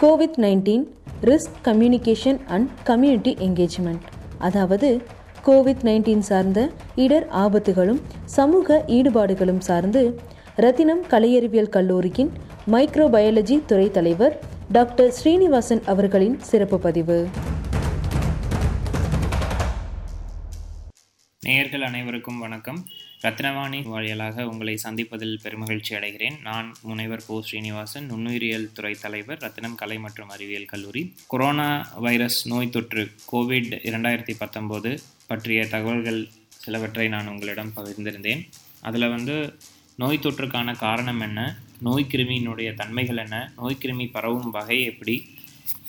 Covid nineteen risk communication and community engagement அதாவது Covid nineteen சார்ந்த இடர் ஆபத்துகளும் சமூக ஈடுபாடுகளும் சார்ந்து ரத்தினம் கலையறிவியல் கல்லூரியின் மைக்ரோபயாலஜி துறை தலைவர் டாக்டர் ஸ்ரீனிவாசன் அவர்களின் சிறப்பு பதிவு. நேயர்கள் அனைவருக்கும் வணக்கம். ரத்னவாணி வாயிலாக உங்களை சந்திப்பதில் பெருமகிழ்ச்சி அடைகிறேன். நான் முனைவர் கோ ஸ்ரீனிவாசன் நுண்ணுயிரியல் துறை தலைவர் ரத்னம் கலை மற்றும் அறிவியல் கல்லூரி. கொரோனா வைரஸ் நோய் தொற்று கோவிட் இரண்டாயிரத்தி பத்தொம்போது பற்றிய தகவல்கள் சிலவற்றை நான் உங்களிடம் பகிர்ந்திருந்தேன். அதில் வந்து நோய் தொற்றுக்கான காரணம் என்ன நோய் கிருமியினுடைய தன்மைகள் என்ன நோய் கிருமி பரவும் வகை எப்படி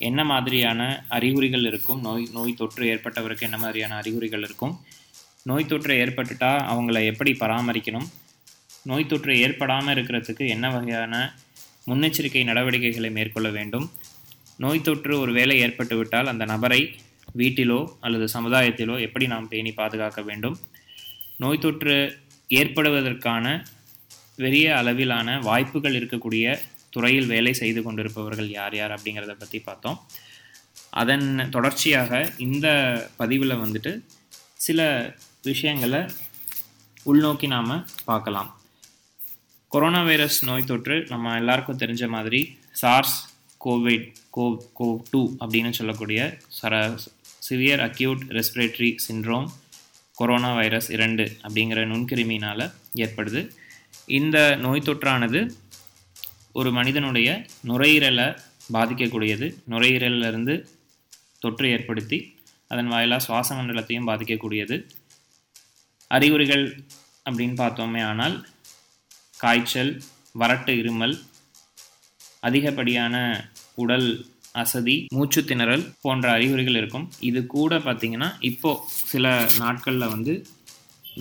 என்ன மாதிரியான அறிகுறிகள் இருக்கும் நோய் நோய் தொற்று ஏற்பட்டவருக்கு என்ன மாதிரியான அறிகுறிகள் இருக்கும் நோய் தொற்று ஏற்பட்டுட்டா அவங்கள எப்படி பராமரிக்கணும்? நோய் தொற்று ஏற்படாமல் இருக்கிறதுக்கு என்ன வகையான முன்னெச்சரிக்கை நடவடிக்கைகளை மேற்கொள்ள வேண்டும்? நோய் தொற்று ஒரு வேலை ஏற்பட்டுவிட்டால் அந்த நபரை வீட்டிலோ அல்லது சமுதாயத்திலோ எப்படி நாம் பேணி பாதுகாக்க வேண்டும்? நோய் தொற்று ஏற்படுவதற்கான பெரிய அளவிலான வாய்ப்புகள் இருக்கக்கூடிய துறையில் வேலை செய்து கொண்டிருப்பவர்கள் யார் யார் அப்படிங்கிறத பற்றி பார்த்தோம். அதன் தொடர்ச்சியாக இந்த பதிவில் வந்துட்டு சில விஷயங்களை உள்நோக்கி நாம் பார்க்கலாம். கொரோனா வைரஸ் நோய் தொற்று நம்ம எல்லாருக்கும் தெரிஞ்ச மாதிரி SARS Covid co co two அப்படின்னு சொல்லக்கூடிய சர severe acute respiratory syndrome corona virus இரண்டு அப்படிங்கிற நுண்கிருமினால் ஏற்படுது. இந்த நோய் தொற்றானது ஒரு மனிதனுடைய நுரையீரலை பாதிக்கக்கூடியது. நுரையீரலிருந்து தொற்று ஏற்படுத்தி அதன் வாயிலாக சுவாச மண்டலத்தையும் பாதிக்கக்கூடியது. அறிகுறிகள் அப்படின்னு பார்த்தோமே ஆனால் காய்ச்சல் வறட்டு இருமல் அதிகப்படியான உடல் அசதி மூச்சு திணறல் போன்ற அறிகுறிகள் இருக்கும். இது கூட பார்த்திங்கன்னா இப்போது சில நாட்களில் வந்து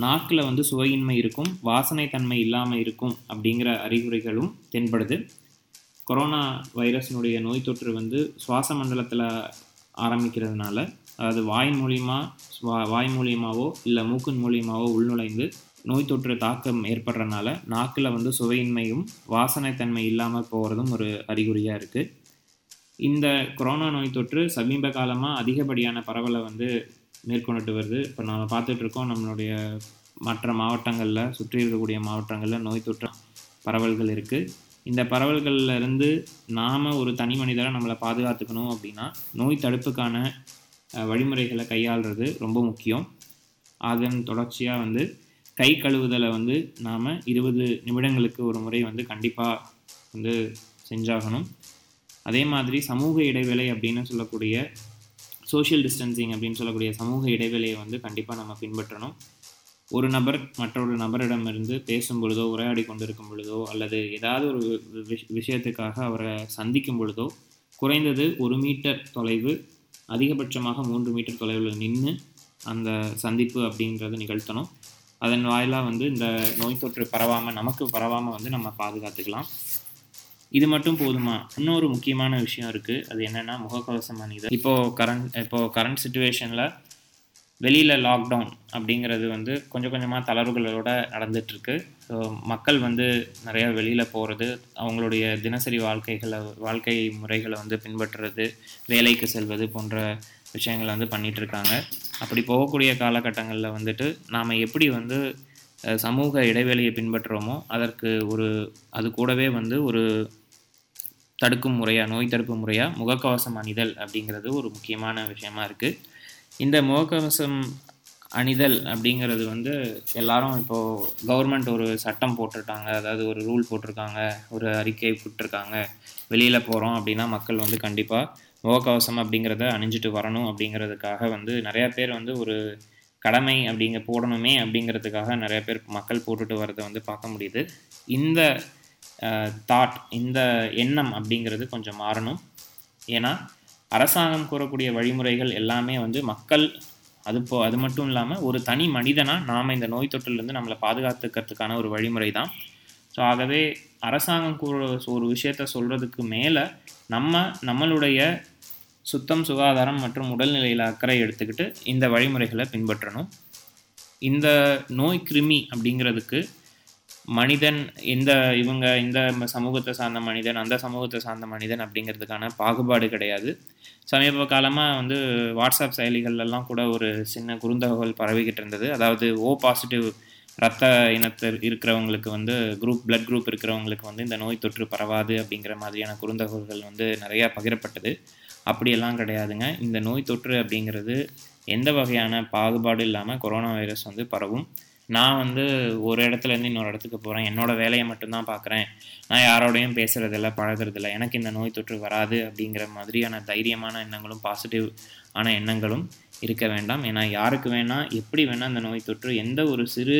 நாக்கில் வந்து சுவையின்மை இருக்கும் வாசனை தன்மை இல்லாமல் இருக்கும் அப்படிங்கிற அறிகுறிகளும் தென்படுது. கொரோனா வைரஸினுடைய நோய் தொற்று வந்து சுவாச மண்டலத்தில் ஆரம்பிக்கிறதுனால அதாவது வாய் மூலியமா வா- வாய் மூலியமாகவோ இல்லை மூக்கின் மூலியமாகவோ உள்நுழைந்து நோய் தொற்று தாக்கம் ஏற்படுறதுனால நாக்கில் வந்து சுவையின்மையும் வாசனைத்தன்மை இல்லாமல் போகிறதும் ஒரு அறிகுறியாக இருக்குது இந்த கொரோனா நோய் தொற்று சமீப காலமாக அதிகப்படியான பரவலை வந்து மேற்கொண்டுட்டு வருது. இப்போ நம்ம பார்த்துட்ருக்கோம் நம்மளுடைய மற்ற மாவட்டங்களில் சுற்றி இருக்கக்கூடிய மாவட்டங்களில் நோய் தொற்று பரவல்கள் இருக்குது இந்த பரவல்கள்லருந்து நாம் ஒரு தனி மனிதராக நம்மளை பாதுகாத்துக்கணும் அப்படின்னா நோய் தடுப்புக்கான வழிமுறைகளை கையாளுறது ரொம்ப முக்கியம். அதன் தொடர்ச்சியாக வந்து கை கழுவுதலை வந்து நாம் இருபது நிமிடங்களுக்கு ஒரு முறை வந்து கண்டிப்பாக வந்து செஞ்சாகணும். அதே மாதிரி சமூக இடைவேளை அப்படின்னு சொல்லக்கூடிய சோஷியல் டிஸ்டன்சிங் அப்படின்னு சொல்லக்கூடிய சமூக இடைவேளையை வந்து கண்டிப்பாக நம்ம பின்பற்றணும். ஒரு நபர் மற்றொரு நபரிடமிருந்து பேசும் பொழுதோ உரையாடி கொண்டிருக்கும் பொழுதோ அல்லது ஏதாவது ஒரு விஷயத்துக்காக அவரை சந்திக்கும் பொழுதோ குறைந்தது ஒரு மீட்டர் தொலைவு அதிகபட்சமாக மூன்று மீட்டர் தொலைவில் நின்று அந்த சந்திப்பு அப்படின்றத நிகழ்த்தணும். அதன் வாயிலாக வந்து இந்த நோய் தொற்று பரவாமல் நமக்கு பரவாமல் வந்து நம்ம பாதுகாத்துக்கலாம். இது மட்டும் போதுமா? இன்னொரு முக்கியமான விஷயம் இருக்குது அது என்னென்னா முகக்கவசம் அணிதல். இப்போது கரண்ட் இப்போது கரண்ட் சுச்சுவேஷனில் வெளியில் லாக்டவுன் அப்படிங்கிறது வந்து கொஞ்சம் கொஞ்சமாக தளர்வுகளோடு நடந்துகிட்ருக்கு ஸோ மக்கள் வந்து நிறையா வெளியில் போகிறது அவங்களுடைய தினசரி வாழ்க்கைகளை வாழ்க்கை முறைகளை வந்து பின்பற்றுறது வேலைக்கு செல்வது போன்ற விஷயங்களை வந்து பண்ணிகிட்ருக்காங்க இருக்காங்க அப்படி போகக்கூடிய காலகட்டங்களில் வந்துட்டு நாம் எப்படி வந்து சமூக இடைவெளியை பின்பற்றுறோமோ அதற்கு ஒரு அது கூடவே வந்து ஒரு தடுக்கும் முறையாக நோய் தடுப்பு முறையாக முகக்கவசம் அணிதல் அப்படிங்கிறது ஒரு முக்கியமான விஷயமா இருக்குது இந்த முகக்கவசம் அணிதல் அப்படிங்கிறது வந்து எல்லாரும் இப்போது கவர்மெண்ட் ஒரு சட்டம் போட்டிருக்காங்க. அதாவது ஒரு ரூல் போட்டிருக்காங்க. ஒரு அறிக்கை விட்டுருக்காங்க வெளியில் போகிறோம் அப்படின்னா மக்கள் வந்து கண்டிப்பாக முகக்கவசம் அப்படிங்கிறத அணிஞ்சிட்டு வரணும் அப்படிங்கிறதுக்காக வந்து நிறையா பேர் வந்து ஒரு கடமை அப்படிங்க போடணுமே அப்படிங்கிறதுக்காக நிறைய பேர் மக்கள் போட்டுட்டு வரதை வந்து பார்க்க முடியுது. இந்த தாட் இந்த எண்ணம் அப்படிங்கிறது கொஞ்சம் மாறணும். ஏன்னா அரசாங்கம் கூறக்கூடிய வழிமுறைகள் எல்லாமே வந்து மக்கள் அது போ அது மட்டும் இல்லாமல் ஒரு தனி மனிதனாக நாம் இந்த நோய் தொற்றுலேருந்து நம்மளை பாதுகாத்துக்கிறதுக்கான ஒரு வழிமுறை தான் ஸோ ஆகவே அரசாங்கம் கூற ஒரு விஷயத்த சொல்கிறதுக்கு மேலே நம்ம நம்மளுடைய சுத்தம் சுகாதாரம் மற்றும் உடல்நிலையில் அக்கறை எடுத்துக்கிட்டு இந்த வழிமுறைகளை பின்பற்றணும். இந்த நோய் கிருமி அப்படிங்கிறதுக்கு மனிதன் இந்த இவங்க இந்த சமூகத்தை சார்ந்த மனிதன் அந்த சமூகத்தை சார்ந்த மனிதன் அப்படிங்கிறதுக்கான பாகுபாடு கிடையாது. சமீப காலமாக வந்து வாட்ஸ்அப் செயலிகள்லாம் கூட ஒரு சின்ன குறுந்தகவல் பரவிக்கிட்டு இருந்தது. அதாவது ஓ பாசிட்டிவ் ரத்த இனத்தில் இருக்கிறவங்களுக்கு வந்து குரூப் பிளட் குரூப் இருக்கிறவங்களுக்கு வந்து இந்த நோய் தொற்று பரவாது அப்படிங்கிற மாதிரியான குறுந்தகவல்கள் வந்து நிறையா பகிரப்பட்டது. அப்படியெல்லாம் கிடையாதுங்க. இந்த நோய் தொற்று அப்படிங்கிறது எந்த வகையான பாகுபாடு இல்லாமல் கொரோனா வைரஸ் வந்து பரவும். நான் வந்து ஒரு இடத்துலேருந்து இன்னொரு இடத்துக்கு போகிறேன் என்னோட வேலையை மட்டும்தான் பார்க்குறேன் நான் யாரோடையும் பேசுகிறதில்ல பழகிறதில்ல. எனக்கு இந்த நோய் தொற்று வராது அப்படிங்கிற மாதிரியான தைரியமான எண்ணங்களும் பாசிட்டிவ் ஆன எண்ணங்களும் இருக்க வேண்டாம். ஏன்னா யாருக்கு வேணால் எப்படி வேணால் அந்த நோய் தொற்று எந்த ஒரு சிறு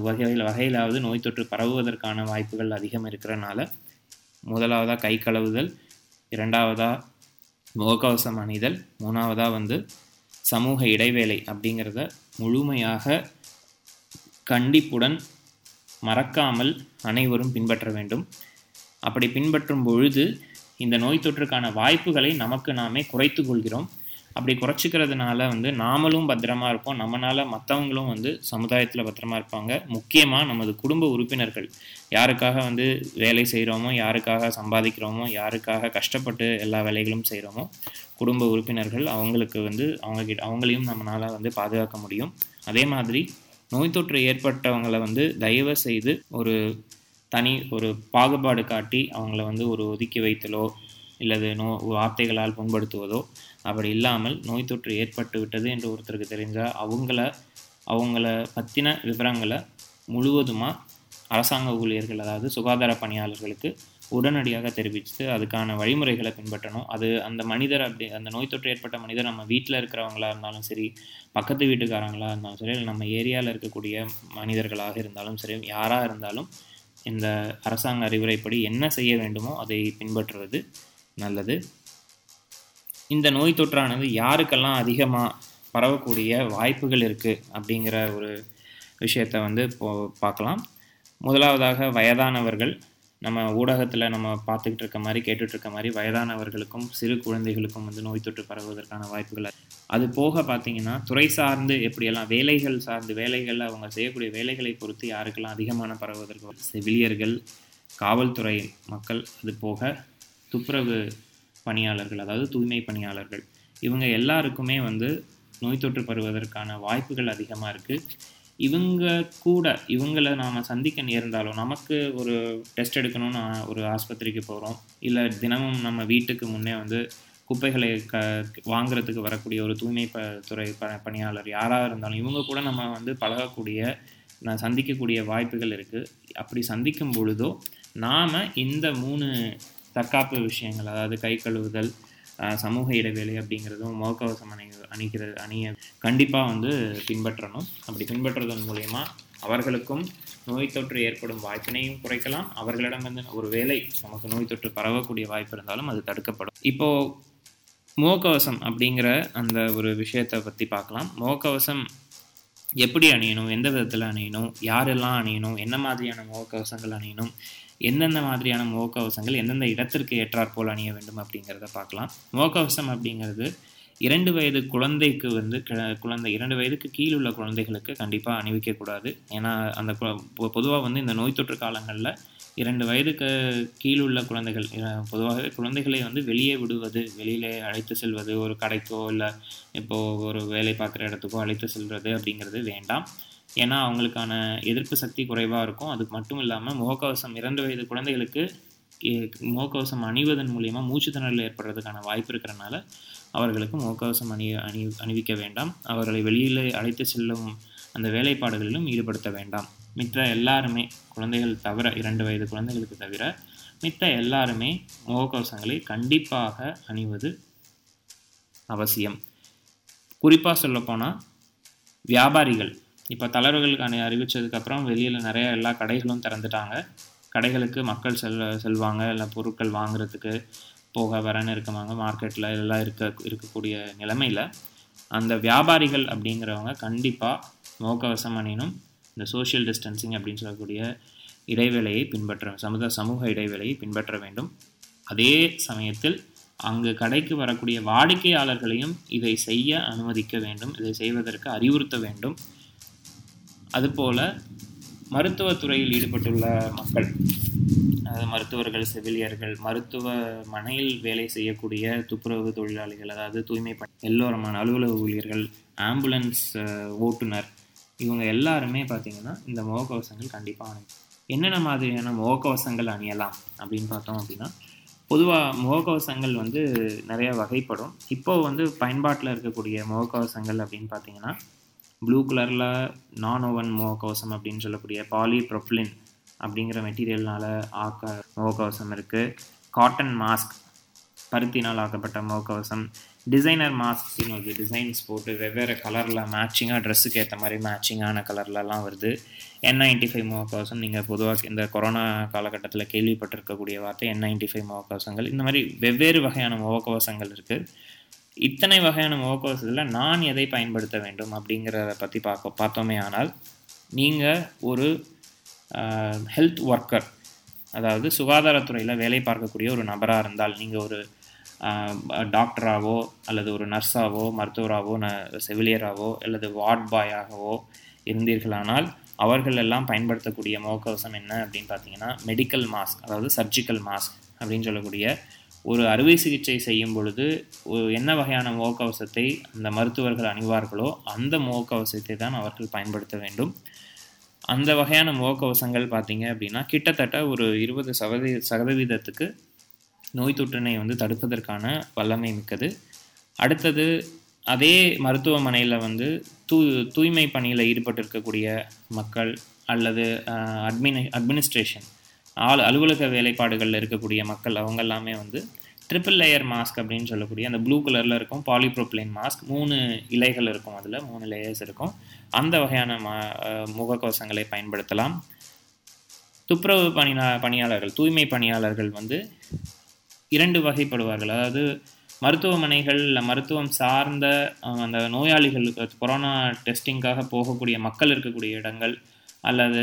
வகையில் வகையிலாவது நோய் தொற்று பரவுவதற்கான வாய்ப்புகள் அதிகம் இருக்கிறனால முதலாவதாக கை கழுவுதல் இரண்டாவதாக முகக்கவசம் அணிதல் மூணாவதாக வந்து சமூக இடைவேளை அப்படிங்கிறத முழுமையாக கண்டிப்புடன் மறக்காமல் அனைவரும் பின்பற்ற வேண்டும். அப்படி பின்பற்றும் பொழுது இந்த நோய் தொற்றுக்கான வாய்ப்புகளை நமக்கு நாமே குறைத்து கொள்கிறோம். அப்படி குறைச்சிக்கிறதுனால வந்து நாமளும் பத்திரமா இருப்போம். நம்மளால் மற்றவங்களும் வந்து சமுதாயத்தில் பத்திரமா இருப்பாங்க. முக்கியமாக நமது குடும்ப உறுப்பினர்கள். யாருக்காக வந்து வேலை செய்கிறோமோ யாருக்காக சம்பாதிக்கிறோமோ யாருக்காக கஷ்டப்பட்டு எல்லா வேலைகளும் செய்கிறோமோ குடும்ப உறுப்பினர்கள் அவங்களுக்கு வந்து அவங்க கிட்ட அவங்களையும் நம்மளால் வந்து பாதுகாக்க முடியும். அதே மாதிரி நோய் தொற்று ஏற்பட்டவங்களை வந்து தயவு செய்து ஒரு தனி ஒரு பாகுபாடு காட்டி அவங்கள வந்து ஒரு ஒதுக்கி வைத்தலோ இல்லது நோ வார்த்தைகளால் புண்படுத்துவதோ அப்படி இல்லாமல் நோய் தொற்று ஏற்பட்டு விட்டது என்று ஒருத்தருக்கு தெரிஞ்சால் அவங்கள அவங்கள பற்றின விவரங்களை முழுவதுமாக அரசாங்க ஊழியர்கள் அதாவது சுகாதார பணியாளர்களுக்கு உடனடியாக தெரிவித்து அதுக்கான வழிமுறைகளை பின்பற்றணும். அது அந்த மனிதர் அப்படி அந்த நோய் தொற்று ஏற்பட்ட மனிதர் நம்ம வீட்டில் இருக்கிறவங்களா இருந்தாலும் சரி பக்கத்து வீட்டுக்காரங்களாக இருந்தாலும் சரி இல்லை நம்ம ஏரியாவில் இருக்கக்கூடிய மனிதர்களாக இருந்தாலும் சரி யாராக இருந்தாலும் இந்த அரசாங்க அறிவுரைப்படி என்ன செய்ய வேண்டுமோ அதை பின்பற்றுவது நல்லது. இந்த நோய் தொற்றானது யாருக்கெல்லாம் அதிகமாக பரவக்கூடிய வாய்ப்புகள் இருக்குது அப்படிங்கிற ஒரு விஷயத்தை வந்து இப்போ பார்க்கலாம். முதலாவதாக வயதானவர்கள் நம்ம ஊடகத்தில் நம்ம பார்த்துக்கிட்டு இருக்க மாதிரி கேட்டுட்டு இருக்க மாதிரி வயதானவர்களுக்கும் சிறு குழந்தைகளுக்கும் வந்து நோய் தொற்று பரவுவதற்கான வாய்ப்புகள் அது போக பார்த்தீங்கன்னா துறை சார்ந்து எப்படியெல்லாம் வேலைகள் சார்ந்து வேலைகள் அவங்க செய்யக்கூடிய வேலைகளை பொறுத்து யாருக்கெல்லாம் அதிகமான பரவுவதற்கு செவிலியர்கள் காவல்துறை மக்கள் அது போக துப்புரவு பணியாளர்கள் அதாவது தூய்மை பணியாளர்கள் இவங்க எல்லாருக்குமே வந்து நோய் தொற்று பருவதற்கான வாய்ப்புகள் அதிகமாக இருக்குது இவங்க கூட இவங்களை நாம் சந்திக்க நேர்ந்தாலும் நமக்கு ஒரு டெஸ்ட் எடுக்கணும்னு ஒரு ஆஸ்பத்திரிக்கு போகிறோம் இல்லை தினமும் நம்ம வீட்டுக்கு முன்னே வந்து குப்பைகளை க வாங்குறதுக்கு வரக்கூடிய ஒரு தூய்மை ப துறை ப பணியாளர் யாராக இருந்தாலும் இவங்க கூட நம்ம வந்து பழகக்கூடிய நான் சந்திக்கக்கூடிய வாய்ப்புகள் இருக்குது அப்படி சந்திக்கும் பொழுதோ நாம் இந்த மூணு தற்காப்பு விஷயங்கள் அதாவது கை கழுவுதல் சமூக இடைவேளை அப்படிங்கிறதும் முகக்கவசம் அணி அணிக்கிறது அணிய கண்டிப்பாக வந்து பின்பற்றணும். அப்படி பின்பற்றுவதன் மூலயமா அவர்களுக்கும் நோய் தொற்று ஏற்படும் வாய்ப்பினையும் குறைக்கலாம். அவர்களிடமிருந்து ஒரு வேலை நமக்கு நோய் தொற்று பரவக்கூடிய வாய்ப்பு இருந்தாலும் அது தடுக்கப்படும். இப்போது முகக்கவசம் அப்படிங்கிற அந்த ஒரு விஷயத்தை பற்றி பார்க்கலாம். முகக்கவசம் எப்படி அணியணும்? எந்த விதத்தில் அணியணும்? யாரெல்லாம் அணியணும்? என்ன மாதிரியான முகக்கவசங்கள் அணியணும்? எந்தெந்த மாதிரியான முகக்கவசங்கள் எந்தெந்த இடத்திற்கு ஏற்றாற்போல் அணிய வேண்டும் அப்படிங்கிறத பார்க்கலாம். முகக்கவசம் அப்படிங்கிறது இரண்டு வயது குழந்தைக்கு வந்து குழந்தை இரண்டு வயதுக்கு கீழ் உள்ள குழந்தைகளுக்கு கண்டிப்பாக அணிவிக்கக்கூடாது ஏன்னா அந்த பொதுவாக வந்து இந்த நோய் தொற்று காலங்களில் இரண்டு வயதுக்கு கீழ் உள்ள குழந்தைகள் பொதுவாகவே குழந்தைகளை வந்து வெளியே விடுவது வெளியிலே அழைத்து செல்வது ஒரு கடைக்கோ இல்லை இப்போது ஒரு வேலை பார்க்குற இடத்துக்கோ அழைத்து செல்வது அப்படிங்கிறது வேண்டாம். ஏன்னா அவங்களுக்கான எதிர்ப்பு சக்தி குறைவாக இருக்கும். அது மட்டும் இல்லாமல் முகக்கவசம் இரண்டு வயது குழந்தைகளுக்கு முகக்கவசம் அணிவதன் மூலியமாக மூச்சுத்திணறல் ஏற்படுறதுக்கான வாய்ப்பு இருக்கிறனால அவர்களுக்கு முகக்கவசம் அணி அணி அணிவிக்க வேண்டாம். அவர்களை வெளியில் அழைத்து செல்லும் அந்த வேலைப்பாடுகளிலும் ஈடுபடுத்த வேண்டாம். மித்த எல்லாருமே குழந்தைகள் தவிர இரண்டு வயது குழந்தைகளுக்கு தவிர மித்த எல்லாருமே முகக்கவசங்களை கண்டிப்பாக அணிவது அவசியம். குறிப்பாக சொல்லப்போனால் வியாபாரிகள் இப்போ தளர்வுகளுக்கான அணி அறிவித்ததுக்கப்புறம் வெளியில் நிறைய எல்லா கடைகளும் திறந்துட்டாங்க. கடைகளுக்கு மக்கள் செல் செல்வாங்க. இல்லை பொருட்கள் வாங்குறதுக்கு போக வரன்னு இருக்கவாங்க மார்க்கெட்டில் எல்லாம் இருக்க இருக்கக்கூடிய நிலைமையில் அந்த வியாபாரிகள் அப்படிங்கிறவங்க கண்டிப்பாக முகக்கவசம் அணினும் இந்த சோஷியல் டிஸ்டன்சிங் அப்படின்னு சொல்லக்கூடிய இடைவேளையை பின்பற்ற சமுத சமூக இடைவேளையை பின்பற்ற வேண்டும். அதே சமயத்தில் அங்கு கடைக்கு வரக்கூடிய வாடிக்கையாளர்களையும் இதை செய்ய அனுமதிக்க வேண்டும். இதை செய்வதற்கு அறிவுறுத்த வேண்டும். அதுபோல் மருத்துவத்துறையில் ஈடுபட்டுள்ள மக்கள் அதாவது மருத்துவர்கள் செவிலியர்கள் மருத்துவமனையில் வேலை செய்யக்கூடிய துப்புரவு தொழிலாளிகள் அதாவது தூய்மை பணி எல்லோருமான அலுவலக ஊழியர்கள் ஆம்புலன்ஸ் ஓட்டுநர் இவங்க எல்லாருமே பார்த்திங்கன்னா இந்த முகக்கவசங்கள் கண்டிப்பாக அணியும் என்னென்ன மாதிரியான முகக்கவசங்கள் அணியலாம் அப்படின்னு பார்த்தோம் அப்படின்னா பொதுவாக முகக்கவசங்கள் வந்து நிறைய வகைப்படும். இப்போது வந்து பயன்பாட்டில் இருக்கக்கூடிய முகக்கவசங்கள் அப்படின்னு பார்த்தீங்கன்னா ப்ளூ கலரில் நான் ஓவன் முகக்கவசம் அப்படின்னு சொல்லக்கூடிய பாலிப்ரொப்ளின் அப்படிங்கிற மெட்டீரியல்னால் ஆக்க முகக்கவசம் இருக்குது காட்டன் மாஸ்க் பருத்தினால் ஆக்கப்பட்ட முகக்கவசம். டிசைனர் மாஸ்க்னு வருது டிசைன்ஸ் போட்டு வெவ்வேறு கலரில் மேட்சிங்காக ட்ரெஸ்ஸுக்கு ஏற்ற மாதிரி மேட்சிங்கான கலர்லலாம் வருது. என் நைன்டி ஃபைவ் முகக்கவசம் நீங்கள் பொதுவாக இந்த கொரோனா காலகட்டத்தில் கேள்விப்பட்டிருக்கக்கூடிய வார்த்தை என் நைன்டி ஃபைவ் முகக்கவசங்கள். இந்த மாதிரி வெவ்வேறு வகையான முகக்கவசங்கள் இருக்குது இத்தனை வகையான முகக்கவசத்தில் நான் எதை பயன்படுத்த வேண்டும் அப்படிங்கிறத பற்றி பார்க்க பார்த்தோமே ஆனால் நீங்கள் ஒரு ஹெல்த் ஒர்க்கர் அதாவது சுகாதாரத்துறையில் வேலை பார்க்கக்கூடிய ஒரு நபராக இருந்தால் நீங்கள் ஒரு டாக்டராகவோ அல்லது ஒரு நர்ஸாகவோ மருத்துவராகவோ ந செவிலியராகவோ அல்லது வார்ட் பாயாகவோ இருந்தீர்களானால் அவர்கள் எல்லாம் பயன்படுத்தக்கூடிய முகக்கவசம் என்ன அப்படின்னு பார்த்தீங்கன்னா மெடிக்கல் மாஸ்க் அதாவது சர்ஜிக்கல் மாஸ்க் அப்படின்னு சொல்லக்கூடிய ஒரு அறுவை சிகிச்சை செய்யும் பொழுது என்ன வகையான முகக்கவசத்தை அந்த மருத்துவர்கள் அணிவார்களோ அந்த முகக்கவசத்தை தான் அவர்கள் பயன்படுத்த வேண்டும். அந்த வகையான முகக்கவசங்கள் பார்த்தீங்க அப்படின்னா கிட்டத்தட்ட ஒரு இருபது சதவீத சதவீதத்துக்கு நோய் தொற்றினை வந்து தடுப்பதற்கான வல்லமை மிக்கது. அடுத்தது அதே மருத்துவமனையில் வந்து தூ தூய்மை பணியில் ஈடுபட்டிருக்கக்கூடிய மக்கள் அல்லது அட்மினி அட்மினிஸ்ட்ரேஷன் ஆள் அலுவலக வேலைப்பாடுகளில் இருக்கக்கூடிய மக்கள் அவங்க எல்லாமே வந்து ட்ரிபிள் லேயர் மாஸ்க் அப்படின்னு சொல்லக்கூடிய அந்த ப்ளூ கலரில் இருக்கும் பாலிப்ரோப்ளைன் மாஸ்க் மூணு இலைகள் இருக்கும் அதில் மூணு லேயர்ஸ் இருக்கும். அந்த வகையான மா முகக்கவசங்களை பயன்படுத்தலாம். துப்புரவு பணியா பணியாளர்கள் தூய்மை பணியாளர்கள் வந்து இரண்டு வகைப்படுவார்கள். அதாவது மருத்துவமனைகள் இல்லை மருத்துவம் சார்ந்த அந்த நோயாளிகளுக்கு கொரோனா டெஸ்டிங்காக போகக்கூடிய மக்கள் இருக்கக்கூடிய இடங்கள் அல்லது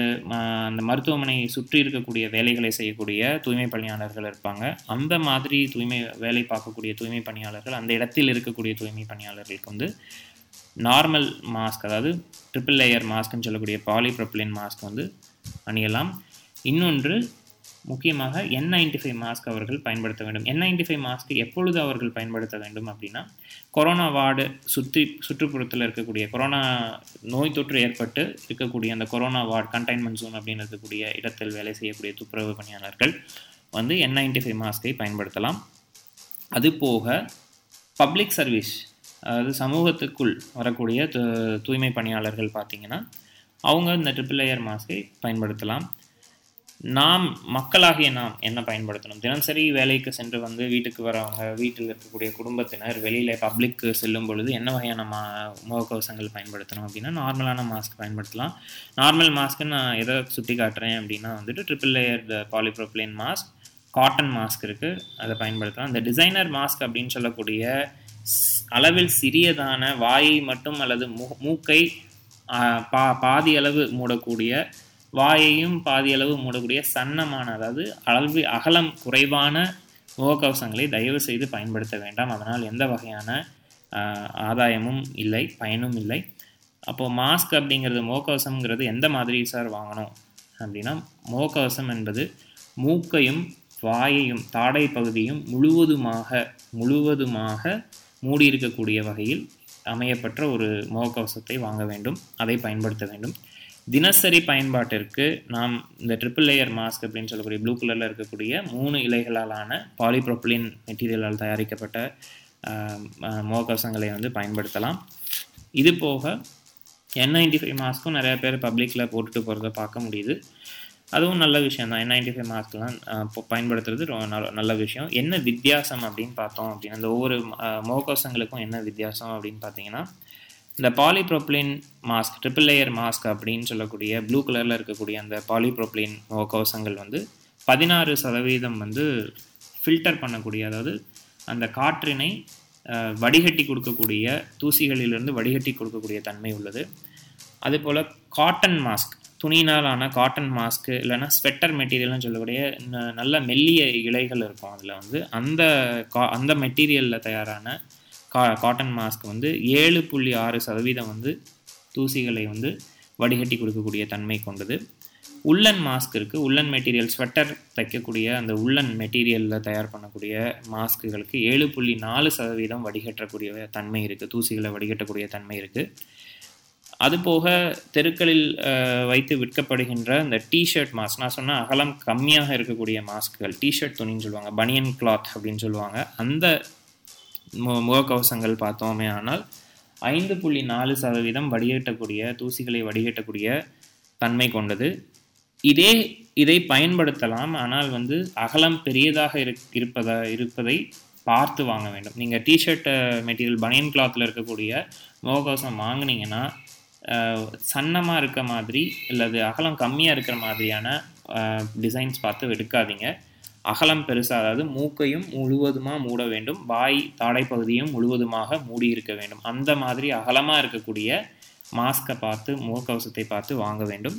அந்த மருத்துவமனையை சுற்றி இருக்கக்கூடிய வேலைகளை செய்யக்கூடிய தூய்மை பணியாளர்கள் இருப்பாங்க. அந்த மாதிரி தூய்மை வேலை பார்க்கக்கூடிய தூய்மை பணியாளர்கள் அந்த இடத்தில் இருக்கக்கூடிய தூய்மை பணியாளர்களுக்கு வந்து நார்மல் மாஸ்க் அதாவது ட்ரிபிள் லேயர் மாஸ்க்னு சொல்லக்கூடிய பாலிப்ரப்ளின் மாஸ்க் வந்து அணியலாம். இன்னொன்று முக்கியமாக என் நைன்டி ஃபைவ் மாஸ்க் அவர்கள் பயன்படுத்த வேண்டும். என் நைன்டி ஃபைவ் மாஸ்க் எப்பொழுது அவர்கள் பயன்படுத்த வேண்டும் அப்படின்னா கொரோனா வார்டு சுற்றி சுற்றுப்புறத்தில் இருக்கக்கூடிய கொரோனா நோய் தொற்று ஏற்பட்டு இருக்கக்கூடிய அந்த கொரோனா வார்டு கண்டைன்மெண்ட் ஜோன் அப்படின்னு இருக்கக்கூடிய இடத்தில் வேலை செய்யக்கூடிய துப்புரவு பணியாளர்கள் வந்து என் நைன்டி ஃபைவ் மாஸ்கை பயன்படுத்தலாம். அது போக பப்ளிக் சர்வீஸ் அதாவது சமூகத்துக்குள் வரக்கூடிய தூய்மை பணியாளர்கள் பார்த்திங்கன்னா அவங்க இந்த ட்ரிபிள் லேயர் மாஸ்கை பயன்படுத்தலாம். நாம் மக்களாகிய நாம் என்ன பயன்படுத்தணும்? தினசரி வேலைக்கு சென்று வந்து வீட்டுக்கு வரவங்க வீட்டில் இருக்கக்கூடிய குடும்பத்தினர் வெளியில் பப்ளிக்கு செல்லும் பொழுது என்ன வகையான மா முகக்கவசங்கள் பயன்படுத்தணும் அப்படின்னா நார்மலான மாஸ்க் பயன்படுத்தலாம். நார்மல் மாஸ்க்கு நான் எதை சுற்றி காட்டுறேன் அப்படின்னா வந்துட்டு triple layer polypropylene mask cotton mask இருக்குது அதை பயன்படுத்தலாம். இந்த டிசைனர் மாஸ்க் அப்படின்னு சொல்லக்கூடிய அளவில் சிறியதான வாயை மட்டும் அல்லது மூ மூக்கை பா பாதி அளவு மூடக்கூடிய வாயையும் பாதியளவு மூடக்கூடிய சன்னமான அதாவது அளவு அகலம் குறைவான முகக்கவசங்களை தயவு செய்து பயன்படுத்த வேண்டாம். அதனால் எந்த வகையான ஆதாயமும் இல்லை பயனும் இல்லை. அப்போது மாஸ்க் அப்படிங்கிறது முகக்கவசம்ங்கிறது எந்த மாதிரி சார் வாங்கணும்? அப்படின்னா முகக்கவசம் என்பது மூக்கையும் வாயையும் தாடை பகுதியும் முழுவதுமாக முழுவதுமாக மூடியிருக்கக்கூடிய வகையில் அமையப்பட்ட ஒரு முகக்கவசத்தை வாங்க வேண்டும். அதை பயன்படுத்த வேண்டும். தினசரி பயன்பாட்டிற்கு நாம் இந்த ட்ரிபிள் லேயர் மாஸ்க் அப்படின்னு சொல்லக்கூடிய ப்ளூ கலரில் இருக்கக்கூடிய மூணு இலைகளாலான பாலிப்ரோப்ளின் மெட்டீரியலால் தயாரிக்கப்பட்ட முகக்கவசங்களை வந்து பயன்படுத்தலாம். இது போக என் நைன்டி ஃபைவ் மாஸ்க்கும் நிறைய பேர் பப்ளிக்கில் போட்டுட்டு போகிறத பார்க்க முடியுது. அதுவும் நல்ல விஷயம் தான். என் நைன்டி ஃபைவ் மாஸ்க்லாம் பயன்படுத்துறது நல்ல விஷயம். என்ன வித்தியாசம் அப்படின்னு பார்த்தோம் அப்படின்னா அந்த ஒவ்வொரு முகக்கவசங்களுக்கும் என்ன வித்தியாசம் அப்படின்னு பார்த்தீங்கன்னா இந்த polypropylene mask triple layer mask அப்படின்னு சொல்லக்கூடிய ப்ளூ கலரில் இருக்கக்கூடிய அந்த பாலிப்ரோப்ளின் முகக்கவசங்கள் வந்து பதினாறு சதவீதம் வந்து ஃபில்டர் பண்ணக்கூடிய அதாவது அந்த காற்றினை வடிகட்டி கொடுக்கக்கூடிய தூசிகளிலிருந்து வடிகட்டி கொடுக்கக்கூடிய தன்மை உள்ளது. அதுபோல் காட்டன் மாஸ்க் துணியினாலான காட்டன் மாஸ்க்கு இல்லைனா ஸ்வெட்டர் மெட்டீரியல்னு சொல்லக்கூடிய நல்ல மெல்லிய இலைகள் இருக்கும் அதில் வந்து. அந்த கா அந்த மெட்டீரியலில் தயாரான கா காட்டன் மாஸ்க் வந்து ஏழு புள்ளி ஆறு சதவீதம் வந்து தூசிகளை வந்து வடிகட்டி கொடுக்கக்கூடிய தன்மை கொண்டது. உள்ளன் மாஸ்க் இருக்குது உள்ளன் மெட்டீரியல் ஸ்வெட்டர் தைக்கக்கூடிய அந்த உள்ளன் மெட்டீரியலில் தயார் பண்ணக்கூடிய மாஸ்க்குகளுக்கு ஏழு புள்ளி நாலு சதவீதம் வடிகட்டக்கூடிய தன்மை இருக்குது தூசிகளை வடிகட்டக்கூடிய தன்மை இருக்குது அதுபோக தெருக்களில் வைத்து விற்கப்படுகின்ற இந்த டிஷர்ட் மாஸ்க் நான் சொன்ன அகலம் கம்மியாக இருக்கக்கூடிய மாஸ்க்குகள் டிஷர்ட் துணின்னு சொல்லுவாங்க பனியன் கிளாத் அப்படின்னு சொல்லுவாங்க அந்த மு முகக்கவசங்கள் பார்த்தோமே ஆனால் ஐந்து புள்ளி நாலு சதவீதம் வடிகட்டக்கூடிய தூசிகளை வடிகட்டக்கூடிய தன்மை கொண்டது. இதே இதை பயன்படுத்தலாம். ஆனால் வந்து அகலம் பெரியதாக இருப்பதா இருப்பதை பார்த்து வாங்க வேண்டும். நீங்கள் டிஷர்ட் மெட்டீரியல் பனியன் கிளாத்தில் இருக்கக்கூடிய முகக்கவசம் வாங்கினீங்கன்னா சன்னமாக இருக்க மாதிரி அல்லது அகலம் கம்மியாக இருக்கிற மாதிரியான டிசைன்ஸ் பார்த்து எடுக்காதீங்க. அகலம் பெருசாக அதாவது மூக்கையும் முழுவதுமாக மூட வேண்டும். வாய் தாடை பகுதியும் முழுவதுமாக மூடி இருக்க வேண்டும். அந்த மாதிரி அகலமாக இருக்கக்கூடிய மாஸ்கை பார்த்து முகக்கவசத்தை பார்த்து வாங்க வேண்டும்.